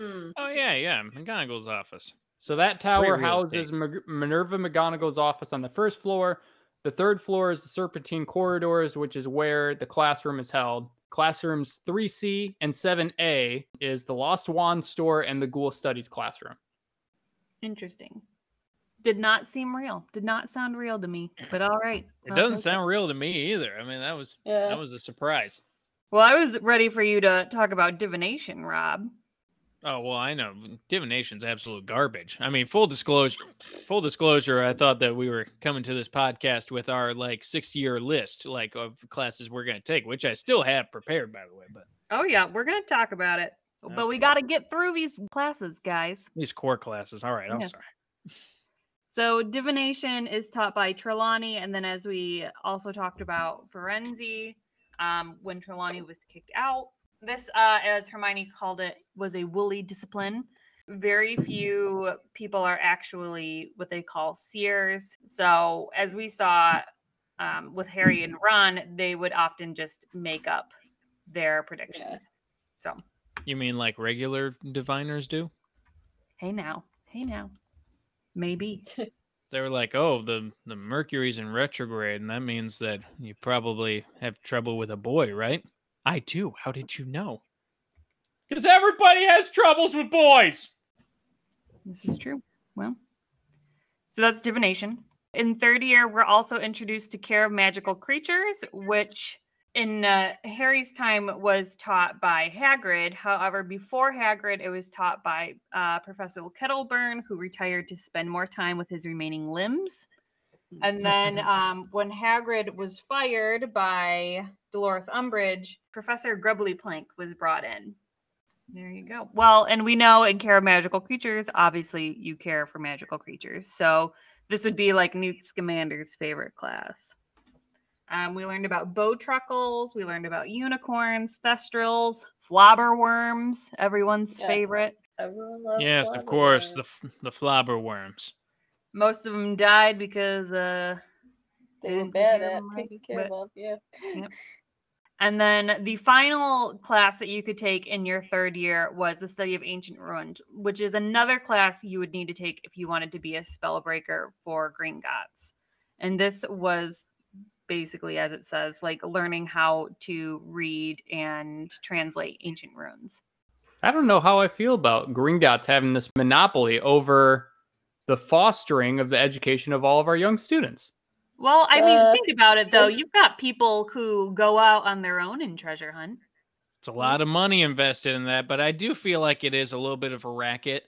Mm. Oh yeah, yeah. McGonagall's office. So that tower houses estate. Mag- Minerva McGonagall's office on the first floor. The third floor is the Serpentine Corridors, which is where the classroom is held. Classrooms 3C and 7A is the Lost Wand store and the Ghoul Studies classroom. Interesting. Did not seem real. Did not sound real to me. But all right. It I'll doesn't take sound real to me either. I mean, that was Yeah. that was a surprise. Well, I was ready for you to talk about divination, Rob. Oh well, I know divination's absolute garbage. I mean, full disclosure, full disclosure. I thought that we were coming to this podcast with our like six-year list, like of classes we're going to take, which I still have prepared, by the way. But Oh yeah, we're gonna talk about it. But we got to get through these classes, guys. these core classes, all right. I'm Yeah. sorry. So divination is taught by Trelawney, and then as we also talked about Firenze, um, when Trelawney was kicked out. This, uh, as Hermione called it, was a woolly discipline. Very few people are actually what they call seers. So as we saw um, with Harry and Ron, they would often just make up their predictions. So You mean like regular diviners do? hey now, hey now, maybe. They were like, "Oh, the the Mercury's in retrograde, and that means that you probably have trouble with a boy, right?" I do. How did you know? Because everybody has troubles with boys. This is true. Well, so that's divination. In third year, we're also introduced to care of magical creatures, which in uh, Harry's time was taught by Hagrid. However, before Hagrid, it was taught by uh, Professor Kettleburn, who retired to spend more time with his remaining limbs. And then um, when Hagrid was fired by Dolores Umbridge, Professor Grubbly Plank was brought in. There you go. Well, and we know in Care of Magical Creatures, obviously you care for magical creatures. So this would be like Newt Scamander's favorite class. Um, we learned about bowtruckles. We learned about unicorns, thestrals, flobberworms, everyone's Yes. favorite. Everyone loves yes, of Flabberworm. course, the f- the flobber worms. Most of them died because uh, they were didn't take bad care of at them taking care but- of. Yeah. And then the final class that you could take in your third year was the study of ancient runes, which is another class you would need to take if you wanted to be a spellbreaker for green Gringotts. And this was basically, as it says, like learning how to read and translate ancient runes. I don't know how I feel about Gringotts having this monopoly over the fostering of the education of all of our young students. Well, I mean, Uh, think about it though you've got people who go out on their own and treasure hunt. It's a lot of money invested in that, but I do feel like it is a little bit of a racket.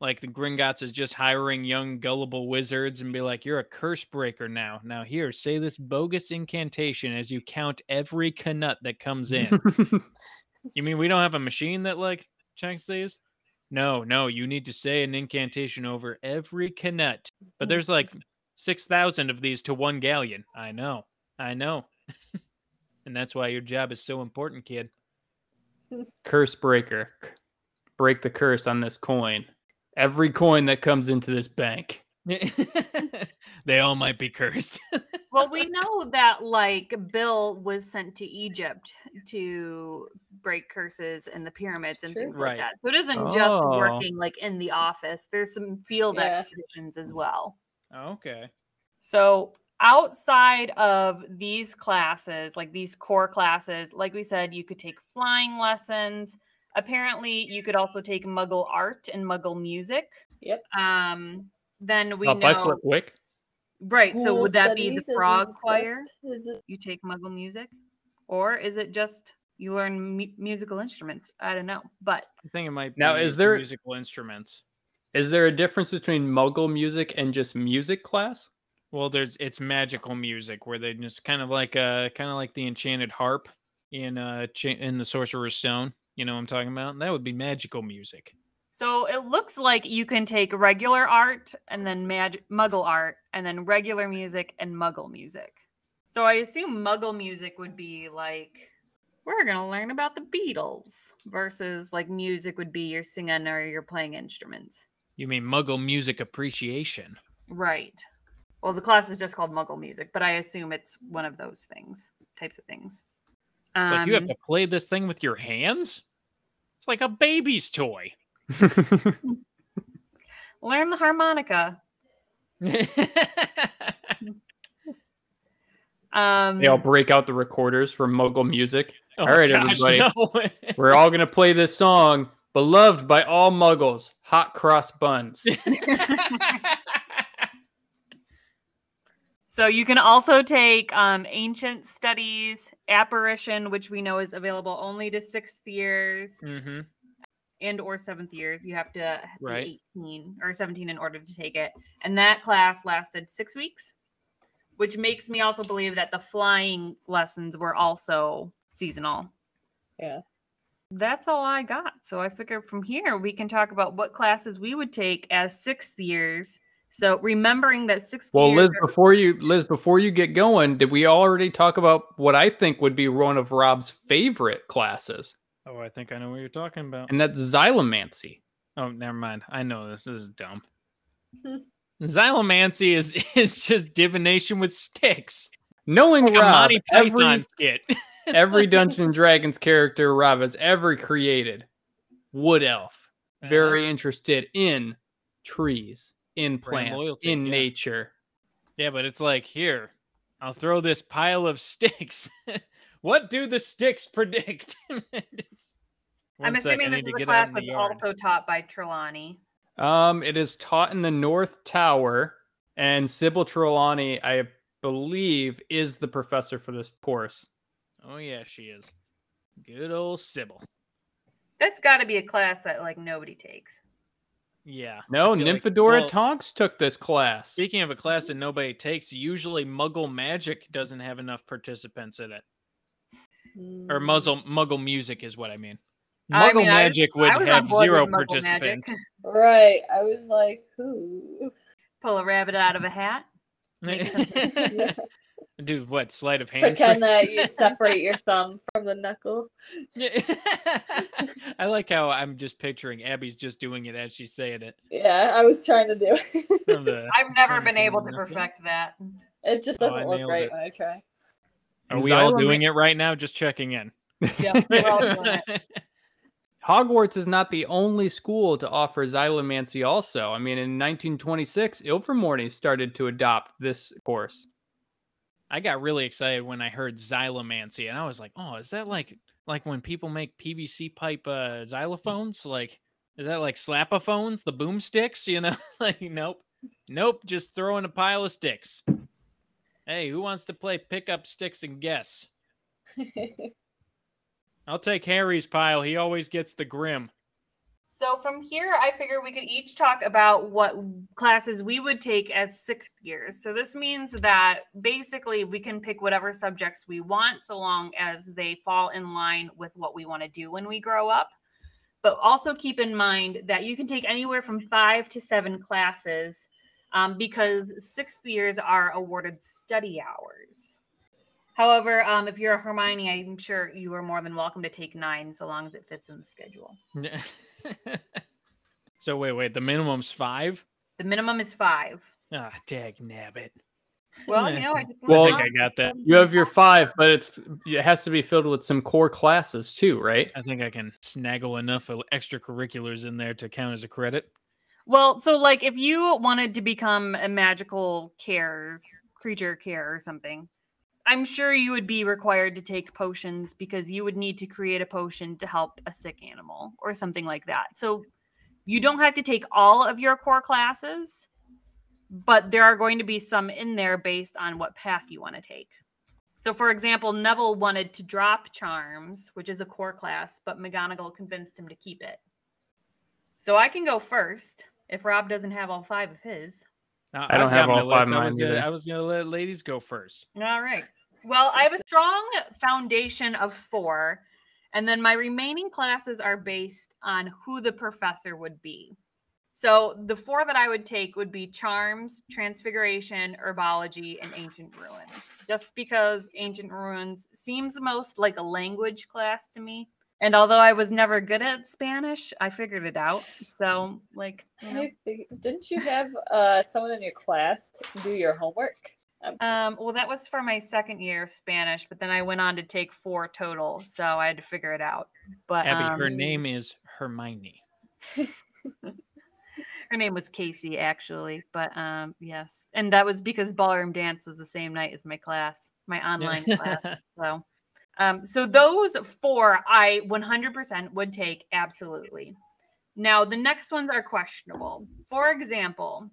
Like the Gringotts is just hiring young gullible wizards and be like, "You're a curse breaker now. Now here, say this bogus incantation as you count every canut that comes in." You mean we don't have a machine that like checks these? No, no, you need to say an incantation over every canut. But there's like 6,000 of these to one galleon. I know. I know. and that's why your job is so important, kid. curse breaker. Break the curse on this coin. Every coin that comes into this bank. they all might be cursed. well, we know that like Bill was sent to Egypt to break curses in the pyramids and True. things Right. like that. So it isn't just Oh. working like in the office. There's some field Yeah. expeditions as well. okay. So outside of these classes, like these core classes, like we said, you could take flying lessons. Apparently, you could also take Muggle art and Muggle music. Yep. Um, then we Uh, by know, Flitwick. right? So would that be the studies, as we frog choir? Is it you take muggle music or is it just you learn mu- musical instruments i don't know but I think it might Now, is the there- musical instruments. Is there a difference between Muggle music and just music class? Well, there's it's magical music where they just kind of like uh kind of like the enchanted harp. in uh in the Sorcerer's Stone. You know what I'm talking about? And that would be magical music. So it looks like you can take regular art and then mag- muggle art and then regular music and muggle music. So I assume muggle music would be like we're going to learn about the Beatles versus like music would be you're singing or you're playing instruments. You mean Muggle music appreciation? Right. Well, the class is just called muggle music, but I assume it's one of those things, types of things. It's like you have Um, to play this thing with your hands. It's like a baby's toy. learn the harmonica. Um, They all break out the recorders for Muggle music. Oh, All right, gosh, everybody. no. We're all gonna play this song, beloved by all Muggles. Hot cross buns. So you can also take um, ancient studies, apparition, which we know is available only to sixth years hmm and or seventh years. You have to Right. be 18 or 17 in order to take it. And that class lasted six weeks, which makes me also believe that the flying lessons were also seasonal. Yeah. That's all I got. So I figured from here we can talk about what classes we would take as sixth years. So remembering that six. Well, Liz, are- before you Liz, before you get going, did we already talk about what I think would be one of Rob's favorite classes? Oh, I think I know what you're talking about. And that's Xylomancy. Oh, never mind. I know this. This is dumb. Xylomancy is is just divination with sticks. Knowing Like Rob, Monty every, skit. every Dungeons and Dragons character Rob has ever created, Wood Elf, very Uh, interested in trees, in Brand plants, loyalty, in yeah. nature. yeah, but it's like here. I'll throw this pile of sticks. what do the sticks predict? I'm One sec, assuming this is a class out in the that's also taught by Trelawney. Um, it is taught in the North Tower, and Sybil Trelawney, I believe, is the professor for this course. Oh yeah, she is. Good old Sybil. That's got to be a class that like nobody takes. Yeah. No, I feel like- Nymphadora well, Tonks took this class. Speaking of a class that nobody takes, usually Muggle Magic doesn't have enough participants in it. Mm. Or Muzzle Muggle Music is what I mean. Muggle I was- Magic would I was on have zero participants. Right. I was like, who? Pull a rabbit out of a hat. Makes Dude, what sleight of hand? Pretend uh, trick? that you separate your thumb from the knuckle. Yeah. I like how I'm just picturing Abby's just doing it as she's saying it. Yeah, I was trying to do it. The, I've never been able to perfect that. It just Oh, doesn't look right it. when I try. Are we all doing it right now? Just checking in. Yeah, all. Hogwarts is not the only school to offer Xylomancy, also. I mean, in 1926, Ilvermorny started to adopt this course. I got really excited when I heard xylomancy, and I was like, "Oh, is that like like when people make PVC pipe uh, xylophones? Like, is that like slapophones, the boomsticks? You know, like nope, nope, just throwing a pile of sticks. Hey, who wants to play pick up sticks and guess? I'll take Harry's pile. He always gets the grim. So from here, I figure we could each talk about what classes we would take as sixth years. So this means that basically we can pick whatever subjects we want, so long as they fall in line with what we want to do when we grow up. But also keep in mind that you can take anywhere from five to seven classes um, because sixth years are awarded study hours. However, um, if you're a Hermione, I'm sure you are more than welcome to take nine, so long as it fits in the schedule. so wait, wait, the minimum's five. The minimum is five. Ah, dag nabbit. Well, you know, I just Well, I think I got that. You have your five, but it's it has to be filled with some core classes too, right? I think I can snaggle enough extracurriculars in there to count as a credit. Well, so like if you wanted to become a magical cares creature care or something, I'm sure you would be required to take potions because you would need to create a potion to help a sick animal or something like that. So you don't have to take all of your core classes, but there are going to be some in there based on what path you want to take. So, for example, Neville wanted to drop charms, which is a core class, but McGonagall convinced him to keep it. So I can go first if Rob doesn't have all five of his. I don't I've have all five of mine. I was gonna let ladies go first. All right. Well, I have a strong foundation of four, and then my remaining classes are based on who the professor would be. So the four that I would take would be Charms, Transfiguration, Herbology, and Ancient Runes. Just because Ancient Runes seems most like a language class to me. And although I was never good at Spanish, I figured it out. So, like, you know. Didn't you have uh, someone in your class do your homework? Um, well, that was for my second year of Spanish, but then I went on to take four total, so I had to figure it out. But Abby, her um, name is Hermione. her name was Casey, actually. But um, yes, and that was because ballroom dance was the same night as my class, my online class. So, um, so those four I 100% would take absolutely. Now the next ones are questionable. For example,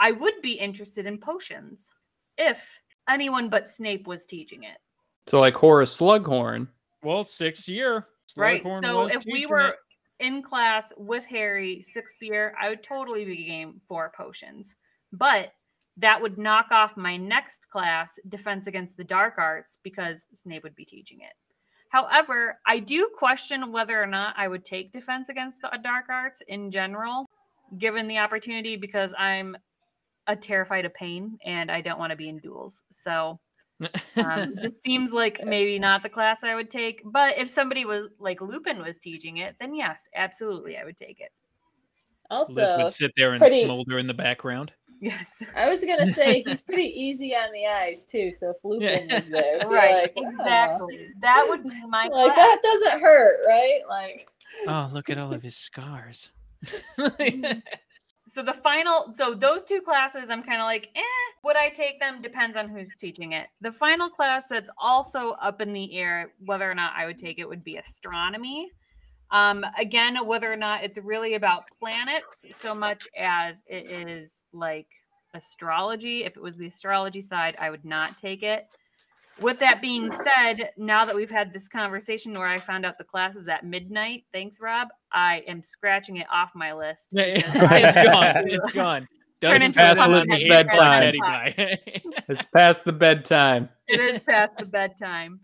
I would be interested in potions if anyone but Snape was teaching it. So like Horace Slughorn. well, sixth year. Slughorn Right. Slughorn So was if we were it. in class with Harry sixth year, I would totally be game for potions. But that would knock off my next class, Defense Against the Dark Arts, because Snape would be teaching it. However, I do question whether or not I would take Defense Against the Dark Arts in general, given the opportunity, because I'm a terrified of pain and I don't want to be in duels. So um, just seems like maybe not the class I would take. But if somebody was like Lupin was teaching it, then yes, absolutely, I would take it. Also, Liz would sit there and pretty- smolder in the background. Yes, I was gonna say he's pretty easy on the eyes too. So if Lupin was there, right, like, "Wow." exactly. That would be my Like class. that doesn't hurt, right? Like Oh, look at all of his scars. So the final, so those two classes, I'm kind of like, eh, would I take them? Depends on who's teaching it. The final class that's also up in the air, whether or not I would take it, would be astronomy. Um, again, whether or not it's really about planets so much as it is like astrology. If it was the astrology side, I would not take it. With that being said, now that we've had this conversation where I found out the class is at midnight, thanks, Rob, I am scratching it off my list. Yeah, because I it's would gone. It's gone. Turn Doesn't into pass a the head bedtime. bedtime. It's past the bedtime. it is past the bedtime.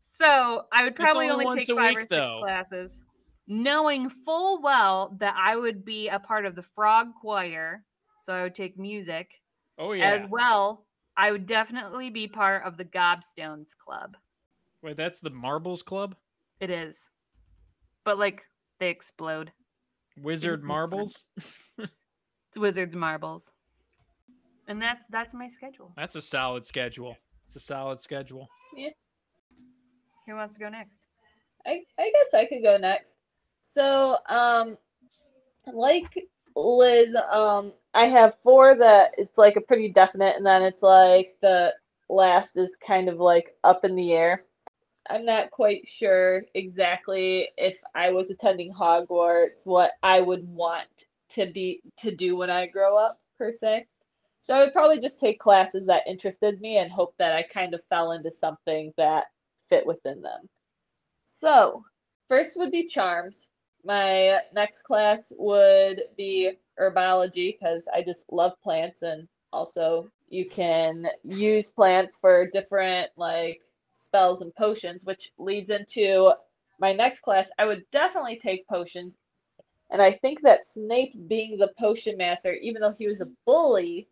So I would probably only only, take five week, or six though. classes, knowing full well that I would be a part of the frog choir. So I would take music Oh yeah. as well. I would definitely be part of the Gobstones Club. Wait, that's the Marbles Club. It is, but like they explode. Wizard different. Marbles. It's Wizards Marbles, and that's that's my schedule. That's a solid schedule. It's a solid schedule. Yeah. Who wants to go next? I, I guess I could go next. So, um, like Liz, um, I have four that it's like a pretty definite, and then it's like the last is kind of like up in the air. I'm not quite sure exactly if I was attending Hogwarts what I would want to be to do when I grow up per se. So I would probably just take classes that interested me and hope that I kind of fell into something that fit within them. So, first would be charms. My next class would be herbology because I just love plants and also you can use plants for different like spells and potions, which leads into my next class. I would definitely take potions. And I think that Snape being the potion master, even though he was a bully,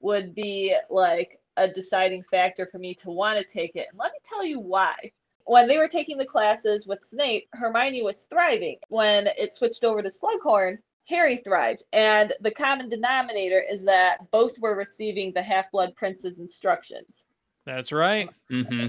would be like a deciding factor for me to want to take it. And let me tell you why when they were taking the classes with Snape, Hermione was thriving. When it switched over to Slughorn, Harry thrived. And the common denominator is that both were receiving the Half Blood Prince's instructions. That's right. Mm-hmm.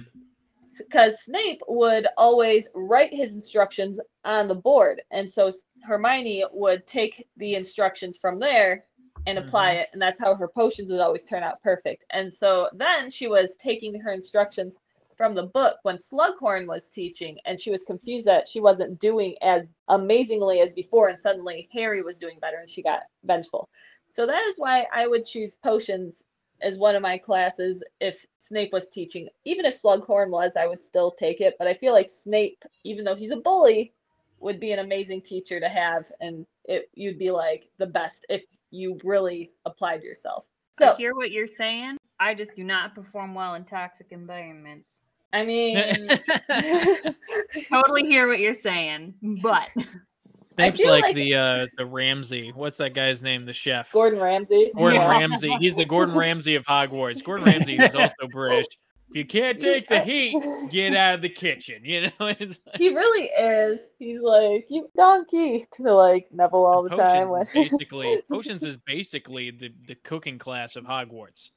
Because Snape would always write his instructions on the board. And so Hermione would take the instructions from there and apply it. And that's how her potions would always turn out perfect. And so then she was taking her instructions from the book when Slughorn was teaching, and she was confused that she wasn't doing as amazingly as before, and suddenly Harry was doing better, and she got vengeful. So that is why I would choose potions as one of my classes if Snape was teaching. Even if Slughorn was, I would still take it. But I feel like Snape, even though he's a bully, would be an amazing teacher to have, and it you'd be like the best if you really applied yourself. I So hear what you're saying, I just do not perform well in toxic environments. I mean, Totally hear what you're saying, but Snape's like, like- the uh the Ramsay. What's that guy's name? The chef. Gordon Ramsay. Gordon Yeah. Ramsay. He's the Gordon Ramsay of Hogwarts. Gordon Ramsay is also British. If you can't take the heat, get out of the kitchen. You know, it's like, He really is. He's like you donkey to like Neville all the time. Potions is basically potions is basically the the cooking class of Hogwarts.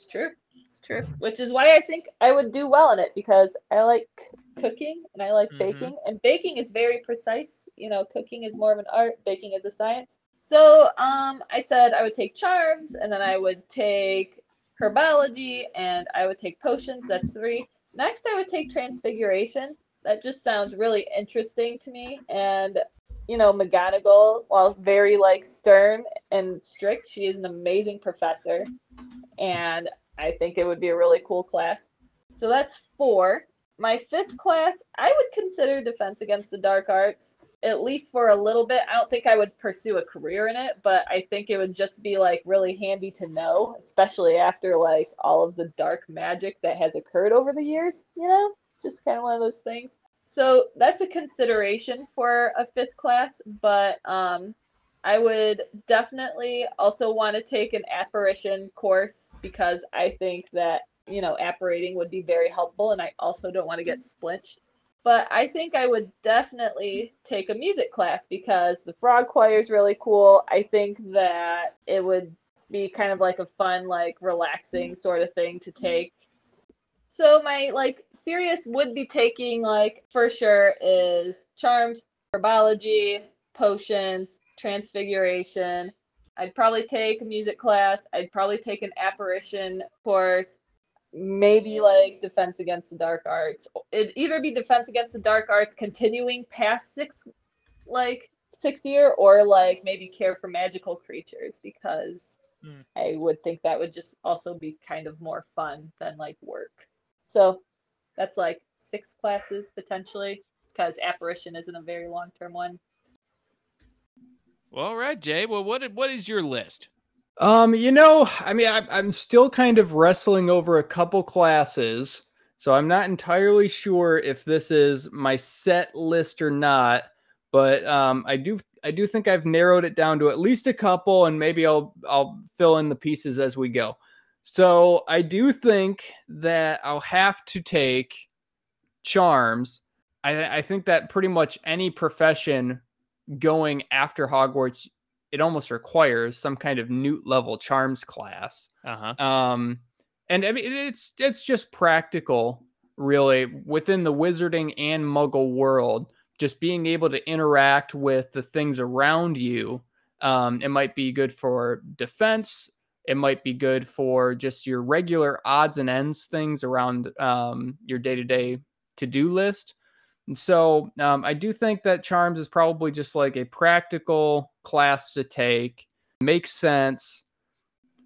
It's true. It's true. Which is why I think I would do well in it because I like cooking and I like Mhm. baking. And baking is very precise. You know, cooking is more of an art. Baking is a science. So um, I said I would take charms and then I would take herbology and I would take potions. That's three. Next, I would take transfiguration. That just sounds really interesting to me. And you know, McGonagall, while very like stern and strict, she is an amazing professor, and I think it would be a really cool class. So that's four. My fifth class, I would consider Defense Against the Dark Arts, at least for a little bit. I don't think I would pursue a career in it, but I think it would just be like really handy to know, especially after like all of the dark magic that has occurred over the years, you know? Just kind of one of those things. So that's a consideration for a fifth class, but um, I would definitely also want to take an apparition course because I think that, you know, apparating would be very helpful and I also don't want to get splinched. But I think I would definitely take a music class because the frog choir is really cool. I think that it would be kind of like a fun, like relaxing sort of thing to take. So my like serious would be taking like for sure is charms, herbology, potions, transfiguration. I'd probably take a music class. I'd probably take an apparition course. Maybe like defense against the dark arts. It'd either be defense against the dark arts continuing past six like six year or like maybe care for magical creatures because Hmm. I would think that would just also be kind of more fun than like work. So that's like six classes potentially because apparition isn't a very long term one. Well, all right, Jay. Well, what what is your list? Um, you know, I mean, I, I'm still kind of wrestling over a couple classes, so I'm not entirely sure if this is my set list or not. But um, I do, I do think I've narrowed it down to at least a couple, and maybe I'll, I'll fill in the pieces as we go. So I do think that I'll have to take charms. I, I think that pretty much any profession going after Hogwarts it almost requires some kind of newt level charms class. Uh huh. Um, and I mean it's it's just practical, really, within the wizarding and Muggle world. Just being able to interact with the things around you. Um, it might be good for defense. It might be good for just your regular odds and ends things around um, your day to day to do list. And so um, I do think that Charms is probably just like a practical class to take. Makes sense.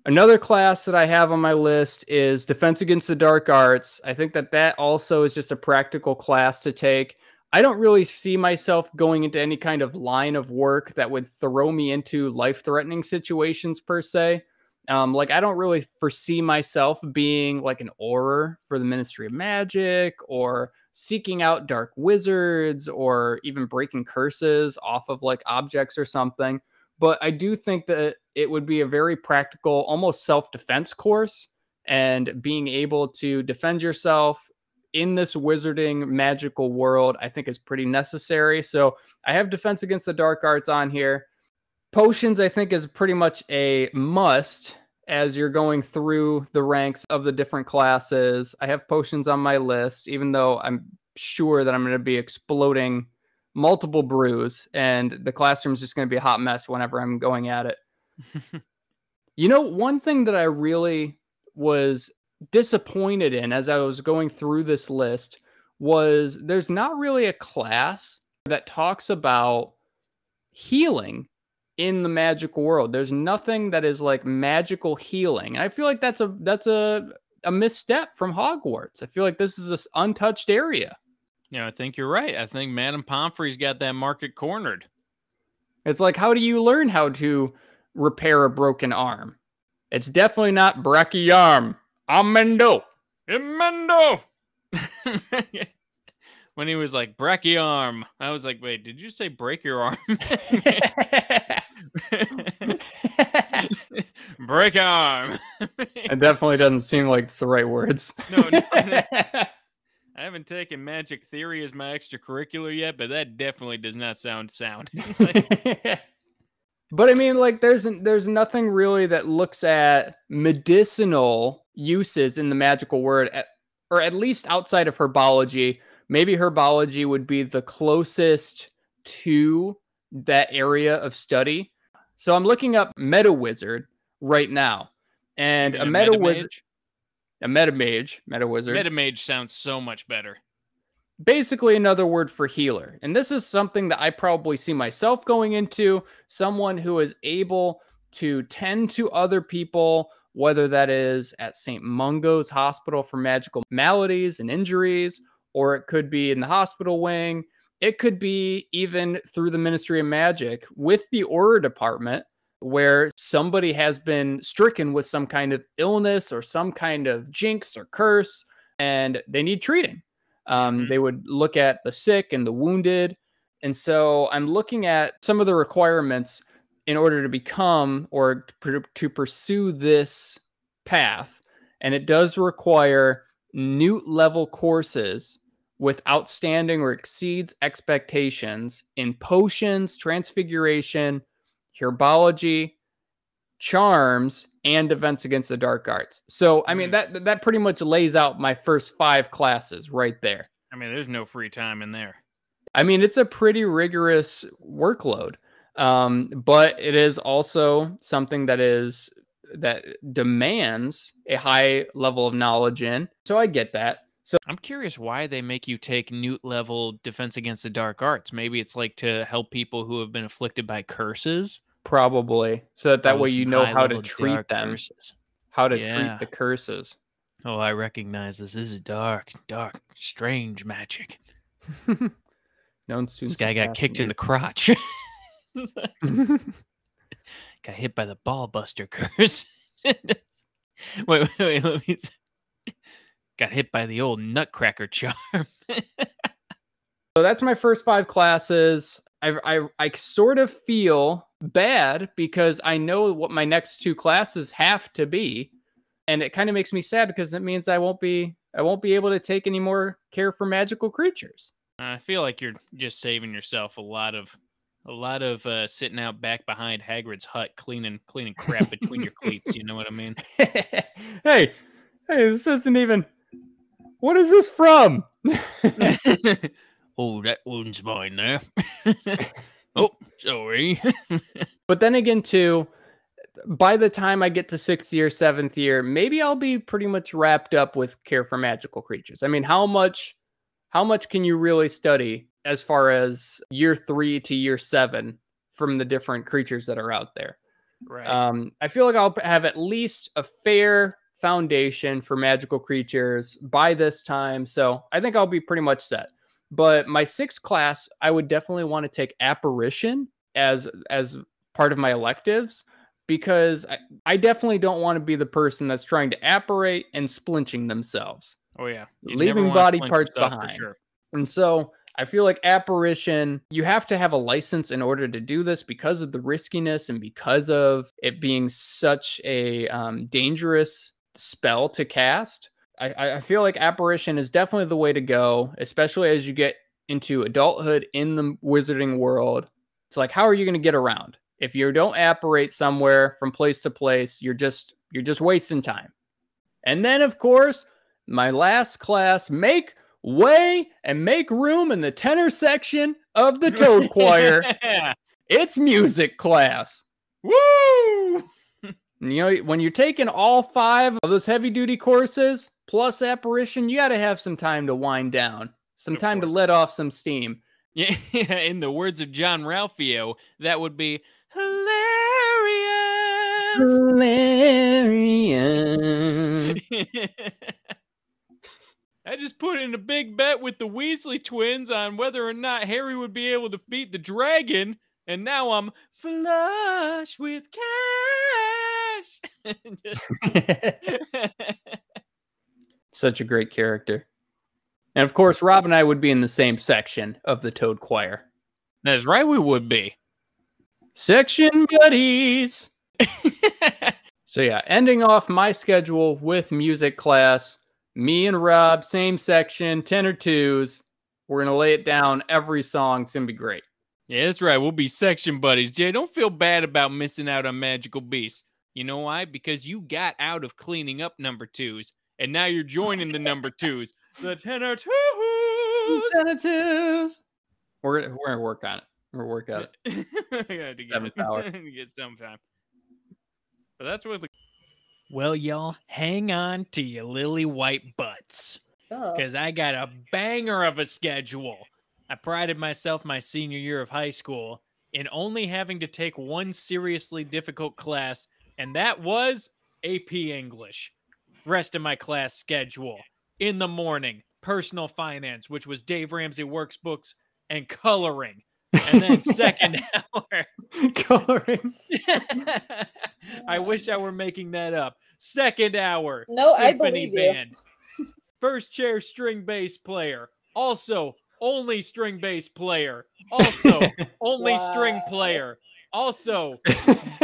Another class that I have on my list is Defense Against the Dark Arts. I think that that also is just a practical class to take. I don't really see myself going into any kind of line of work that would throw me into life threatening situations per se. Um, like I don't really foresee myself being like an auror for the Ministry of Magic or seeking out dark wizards or even breaking curses off of like objects or something. But I do think that it would be a very practical, almost self defense course. And being able to defend yourself in this wizarding magical world, I think is pretty necessary. So I have Defense Against the Dark Arts on here. Potions, I think, is pretty much a must as you're going through the ranks of the different classes. I have potions on my list, even though I'm sure that I'm going to be exploding multiple brews and the classroom's just going to be a hot mess whenever I'm going at it. you know, one thing that I really was disappointed in as I was going through this list was there's not really a class that talks about healing in the magical world. There's nothing that is like magical healing. And I feel like that's a that's a a misstep from Hogwarts. I feel like this is this untouched area. Yeah, I think you're right. I think Madame Pomfrey's got that market cornered. It's like how do you learn how to repair a broken arm? It's definitely not Brackium. Emendo. Emendo. when he was like, break arm. I was like, wait, did you say break your arm? break arm. It definitely doesn't seem like it's the right words. No, no, no. I haven't taken magic theory as my extracurricular yet, but that definitely does not sound sound. but I mean, like, there's there's nothing really that looks at medicinal uses in the magical word, at, or at least outside of herbology. Maybe herbology would be the closest to that area of study. So I'm looking up meta wizard right now, and a meta metamage? wizard, a meta mage, meta wizard. Meta Mage sounds so much better. basically another word for healer. And this is something that I probably see myself going into someone who is able to tend to other people, whether that is at St. Mungo's Hospital for Magical Maladies and Injuries, or it could be in the hospital wing. It could be even through the Ministry of Magic with the Auror Department, where somebody has been stricken with some kind of illness or some kind of jinx or curse, and they need treating. Um, Mhm. They would look at the sick and the wounded. And so I'm looking at some of the requirements in order to become or to to pursue this path. And it does require NEWT level courses with outstanding or exceeds expectations in potions, transfiguration, herbology, charms, and defense against the dark arts. So, I mean, Mm. that that pretty much lays out my first five classes right there. I mean, there's no free time in there. I mean, it's a pretty rigorous workload, um, but it is also something that is that demands a high level of knowledge in. So I get that. So I'm curious why they make you take NEWT level defense against the dark arts. Maybe it's like to help people who have been afflicted by curses. probably so that that oh, way you know how to treat them, curses. how to Yeah. treat the curses. Oh, I recognize this. This is dark, dark, strange magic. Known This guy got kicked in the crotch. got hit by the ball buster curse. wait, wait, wait. Let me. Got hit by the old nutcracker charm. So that's my first five classes. I, I I sort of feel bad because I know what my next two classes have to be, and it kind of makes me sad because it means I won't be I won't be able to take any more care for magical creatures. I feel like you're just saving yourself a lot of a lot of uh, sitting out back behind Hagrid's hut cleaning cleaning crap between your cleats. You know what I mean? hey, hey, this isn't even. What is this from? oh, that one's mine there. oh, sorry. But then again, too, by the time I get to sixth year, seventh year, maybe I'll be pretty much wrapped up with care for magical creatures. I mean, how much, how much can you really study as far as year three to year seven from the different creatures that are out there? right. Um, I feel like I'll have at least a fair foundation for magical creatures by this time. So I think I'll be pretty much set. But my sixth class, I would definitely want to take apparition as as part of my electives because I, I definitely don't want to be the person that's trying to apparate and splinching themselves. oh yeah. You leaving body parts behind. sure. And so I feel like apparition, you have to have a license in order to do this because of the riskiness and because of it being such a um, dangerous spell to cast. I- I, feel like apparition is definitely the way to go, especially as you get into adulthood in the wizarding world. It's like, how are you going to get around? If you don't apparate somewhere from place to place, you're just you're just wasting time. And then, of course, my last class, make way and make room in the tenor section of the Toad Choir. Yeah. It's music class. Woo! You know, when you're taking all five of those heavy duty courses plus apparition, you got to have some time to wind down, some Of time to let off some steam. Yeah, in the words of Jean-Ralphio, that would be hilarious. Hilarious. I just put in a big bet with the Weasley twins on whether or not Harry would be able to beat the dragon, and now I'm flush with cash. Such a great character. And of course, Rob and I would be in the same section of the Toad Choir. That's right, we would be. Section buddies. So yeah, ending off my schedule with music class. Me and Rob, same section, ten or twos. We're gonna lay it down. Every song. It's gonna be great. Yeah, that's right. We'll be section buddies. Jay, don't feel bad about missing out on Magical Beast. You know why? Because you got out of cleaning up number twos, and now you're joining the number twos. The tenor twos. Ten or twos. We're we're gonna work on it. We're gonna work on it. to get, Seventh hour. to get some time. But that's what the. Well, y'all, hang on to your lily white butts Oh. because I got a banger of a schedule. I prided myself my senior year of high school in only having to take one seriously difficult class, and that was AP English. Rest of my class schedule in the morning, personal finance, which was Dave Ramsey works books and coloring. And then second hour, Coloring. I wish I were making that up. Second hour, No, I symphony believe you. band. First chair string bass player. Also, only string bass player. Also, only string player. Also,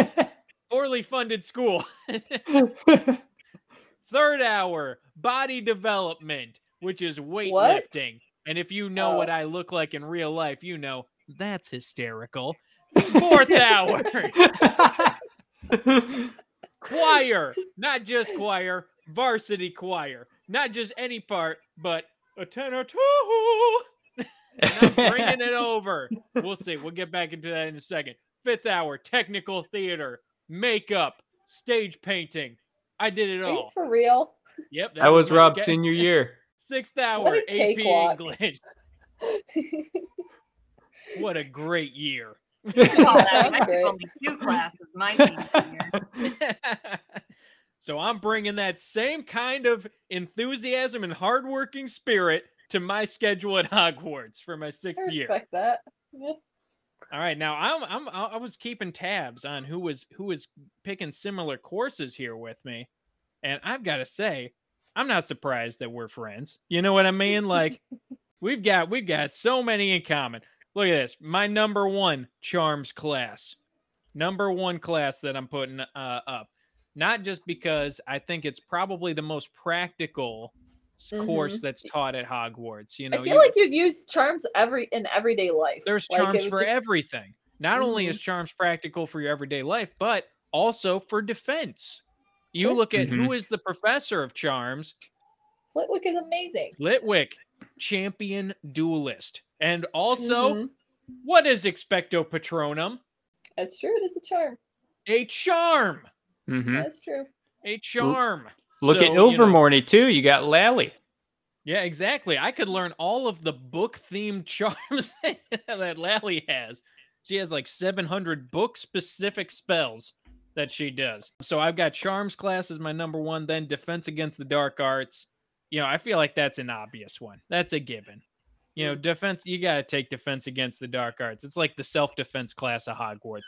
poorly funded school. Third hour, body development, which is weightlifting. And if you know what Oh. I look like in real life, you know that's hysterical. Fourth hour, choir, not just choir, varsity choir, not just any part, but a tenor two. And I'm bringing it over. We'll see. We'll get back into that in a second. Fifth hour, technical theater, makeup, stage painting. I did it Are you all. for real? Yep. that was my Rob's ske- senior year. Sixth hour, AP cakewalk. English. What a great year. Oh, that was only two classes my senior year. so I'm bringing that same kind of enthusiasm and hardworking spirit to my schedule at Hogwarts for my I sixth year. respect that. Yeah. All right, now I'm I'm I I was keeping tabs on who was who was picking similar courses here with me, and I've got to say, I'm not surprised that we're friends. You know what I mean? Like we've got we've got so many in common. Look at this. My number one charms class, number one class that I'm putting uh, up. Not just because I think it's probably the most practical s- course that's taught at Hogwarts. You know, I feel you- like you'd use charms every in everyday life. there's Like, charms would for just- everything. Not only Mhm. is charms practical for your everyday life, but also for defense. You Sure. look at Mm-hmm. who is the professor of charms, Flitwick is amazing. Flitwick, champion duelist. And also, Mhm. what is Expecto Patronum? That's true. It is a charm. A charm. hmm That's true. A charm. Look So, at you know- Ilvermorny too. You got Lally. Yeah, exactly. I could learn all of the book themed charms that Lally has. She has like 700 book specific spells that she does. So I've got charms class as my number one, then defense against the dark arts. You know, I feel like that's an obvious one. That's a given. You know, defense, you got to take defense against the dark arts. It's like the self defense class of Hogwarts.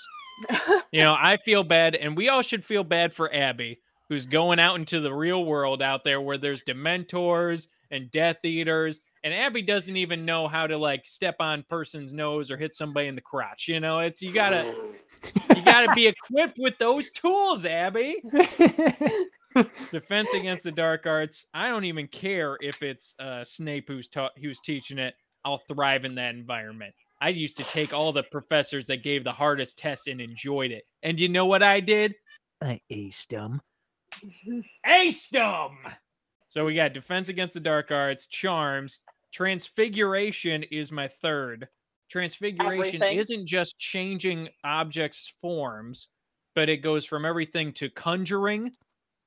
You know, I feel bad, and we all should feel bad for Abby, who's going out into the real world out there where there's Dementors and Death Eaters, and Abby doesn't even know how to like step on person's nose or hit somebody in the crotch. You know, it's you gotta you gotta be equipped with those tools, Abby. Defense against the dark arts. I don't even care if it's uh, Snape who's taught who's teaching it. I'll thrive in that environment. I used to take all the professors that gave the hardest tests and enjoyed it. And you know what I did? I aced them. Aced them. So we got defense against the dark arts, charms, transfiguration is my third. Transfiguration Everything. isn't just changing objects' forms, but it goes from everything to conjuring,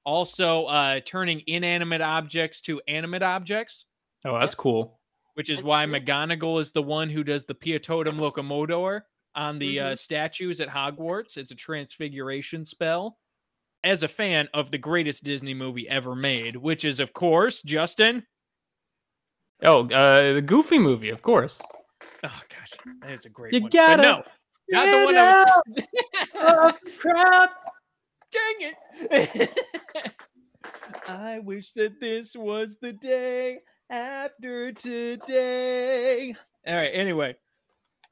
also uh, turning inanimate objects to animate objects, oh, that's cool. which is That's why true. McGonagall is the one who does the Piertotum Locomotor on the uh, Mhm. statues at Hogwarts. It's a transfiguration spell. As a fan of the greatest Disney movie ever made, which is, of course, Justin. Oh, uh, the Goofy movie, of course. Oh gosh, that is a great You one. gotta but no, not the one I was. crap. Dang it! I wish that this was the day after today. All right. Anyway.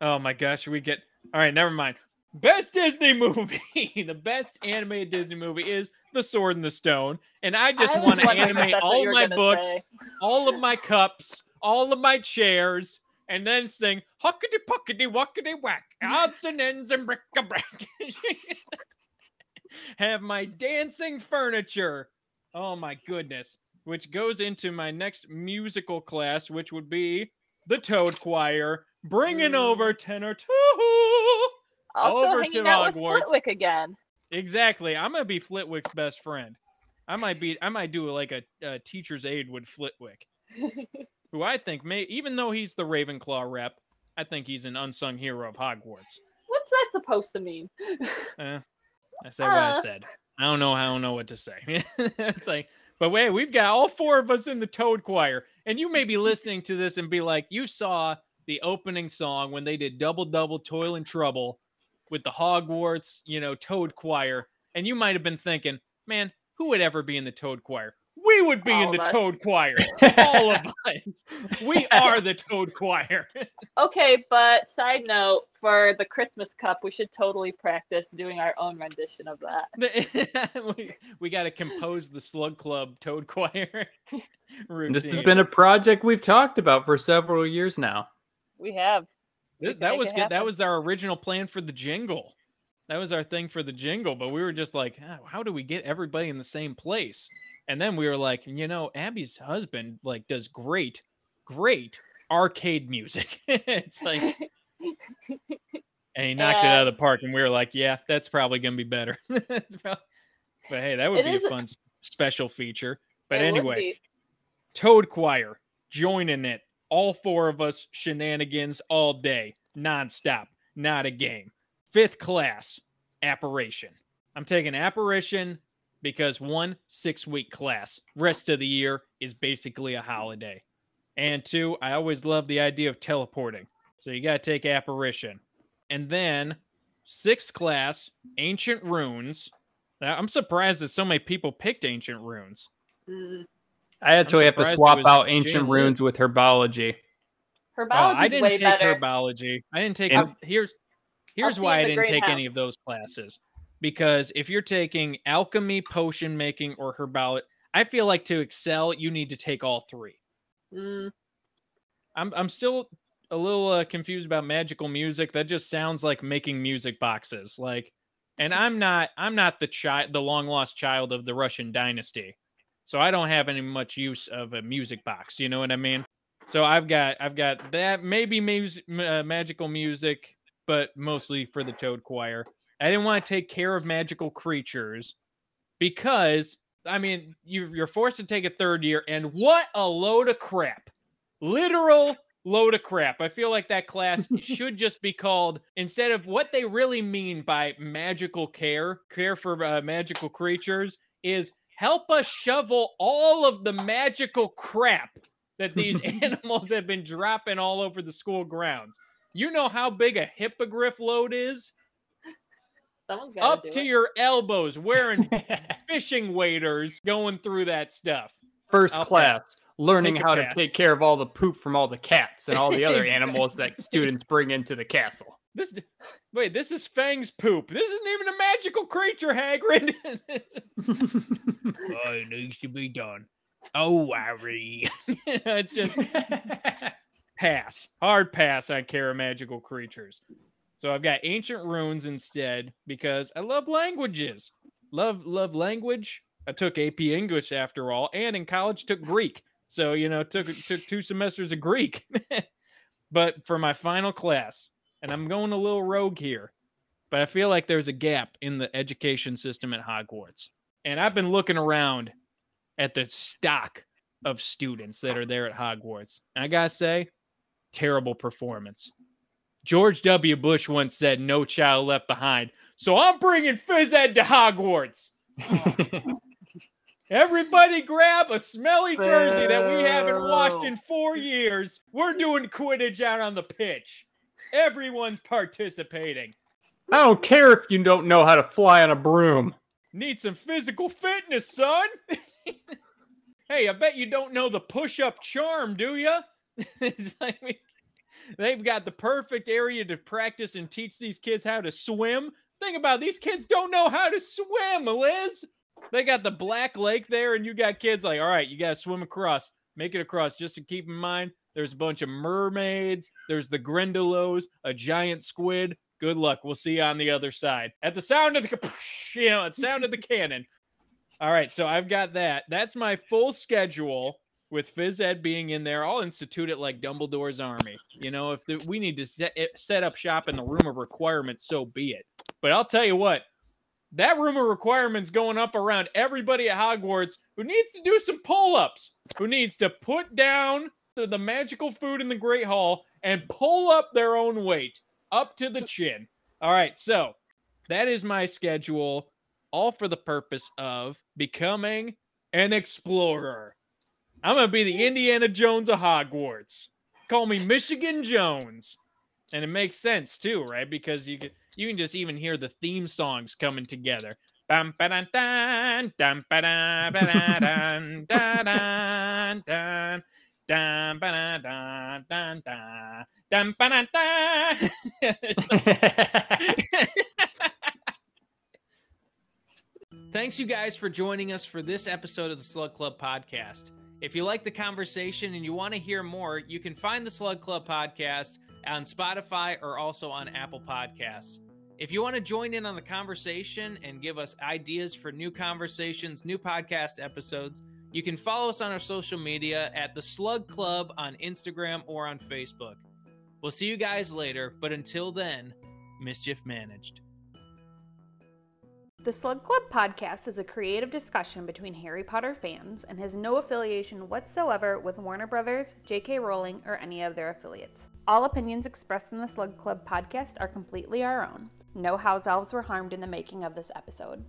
Oh my gosh. We get. All right. Never mind. Best Disney movie. the best animated Disney movie is The Sword and the Stone. And I just I want to animate all you of were my books, say. all of my cups, all of my chairs, and then sing huckety puckety wuckety whack, odds and ends and brick a brack. Have my dancing furniture. Oh my goodness. Which goes into my next musical class, which would be the Toad Choir, bringing Mm. over tenor two. Also Over hanging to out with Hogwarts. Flitwick again. Exactly. I'm gonna be Flitwick's best friend. I might be. I might do like a, a teacher's aide with Flitwick, who I think may, even though he's the Ravenclaw rep, I think he's an unsung hero of Hogwarts. What's that supposed to mean? Eh, I said what I Uh. said. I don't know. I don't know what to say. it's like, but wait, we've got all four of us in the Toad Choir, and you may be listening to this and be like, you saw the opening song when they did Double Double Toil and Trouble with the Hogwarts, you know, Toad Choir, and you might have been thinking, man, who would ever be in the Toad Choir? We would be in the us. Toad Choir. all of us. We are the Toad Choir. okay, but side note for the Christmas Cup, we should totally practice doing our own rendition of that. we, we got to compose the Slug Club Toad Choir. Routine. This has been a project we've talked about for several years now. We have. This- that was good. That was our original plan for the jingle. That was our thing for the jingle, but we were just like, "Ah, how do we get everybody in the same place? And then we were like, you know, Abby's husband like does great, great arcade music. it's like, and he knocked it out of the park, and we were like, yeah, that's probably gonna be better. But hey, that would be is a fun special feature. But It anyway. Toad Choir joining it. All four of us shenanigans all day, nonstop, not a game. Fifth class, apparition. I'm taking apparition because one, six week class. Rest of the year is basically a holiday. And two, I always love the idea of teleporting. So you got to take apparition. And then sixth class, ancient runes. Now, I'm surprised that so many people picked ancient runes. Mm. I actually have to swap out ancient Lit. runes with herbology. Oh, I didn't way take better. herbology. I didn't take. And- herbs- here's here's see why I didn't take any of those classes. Because if you're taking alchemy, potion making, or herbology, I feel like to excel, you need to take all three. Mm. I'm I'm still a little uh, confused about magical music. That just sounds like making music boxes. Like, and I'm not I'm not the child, the long lost child of the Russian dynasty, so I don't have any much use of a music box. You know what I mean? So I've got I've got that maybe music, uh, magical music, but mostly for the Toad Choir. I didn't want to take care of magical creatures because I mean you you're forced to take a third year, and what a load of crap! Literal load of crap. I feel like that class should just be called instead of what they really mean by magical care, care for uh, magical creatures is help us shovel all of the magical crap that these animals have been dropping all over the school grounds. You know how big a hippogriff load is? Someone's Up do to it. your elbows, wearing fishing waders, going through that stuff. First Okay. class, learning Take how to take care of all the poop from all the cats and all the other animals that students bring into the castle. This wait, this is Fang's poop. This isn't even a magical creature, Hagrid. oh, it needs to be done. Oh, Harry. it's just pass, hard pass on care of magical creatures. So I've got ancient runes instead because I love languages. Love love language. I took AP English after all, and in college took Greek. So you know, took took two semesters of Greek. but for my final class, and I'm going a little rogue here, but I feel like there's a gap in the education system at Hogwarts. And I've been looking around at the stock of students that are there at Hogwarts. And I gotta say, terrible performance. George W. Bush once said, "No child left behind." So I'm bringing phys ed to Hogwarts. Everybody grab a smelly jersey that we haven't washed in four years. We're doing Quidditch out on the pitch. Everyone's participating. I don't care if you don't know how to fly on a broom. Need some physical fitness, son. Hey, I bet you don't know the push-up charm, do you? it's like we, they've got the perfect area to practice and teach these kids how to swim. Think about it, these kids don't know how to swim, Liz. They got the Black Lake there, and you got kids like, all right, you got to swim across. Make it across. Just to keep in mind, there's a bunch of mermaids. There's the Grindylows, a giant squid. Good luck. We'll see you on the other side. At the sound of the, you know, at sound of the cannon. All right, so I've got that. That's my full schedule with phys ed being in there. I'll institute it like Dumbledore's army. You know, if the, we need to set, eh, set up shop in the room of requirements, so be it. But I'll tell you what, that room of requirements going up around everybody at Hogwarts who needs to do some pull ups, who needs to put down the, magical food in the Great Hall and pull up their own weight up to the chin. All right, so that is my schedule, all for the purpose of becoming an explorer. I'm to be the Indiana Jones of Hogwarts. Call me Michigan Jones. And it makes sense too, right? Because you can you can just even hear the theme songs coming together. Dun ba dun dun dun dun ba Thanks you guys for joining us for this episode of the Slug Club podcast. If you like the conversation and you want to hear more, you can find the Slug Club podcast on Spotify or also on Apple Podcasts. If you want to join in on the conversation and give us ideas for new conversations, new podcast episodes, you can follow us on our social media at the Slug Club on Instagram or on Facebook. We'll see you guys later, but until then, mischief managed. The Slug Club podcast is a creative discussion between Harry Potter fans and has no affiliation whatsoever with Warner Brothers, J.K. Rowling, or any of their affiliates. All opinions expressed in the Slug Club podcast are completely our own. No house elves were harmed in the making of this episode.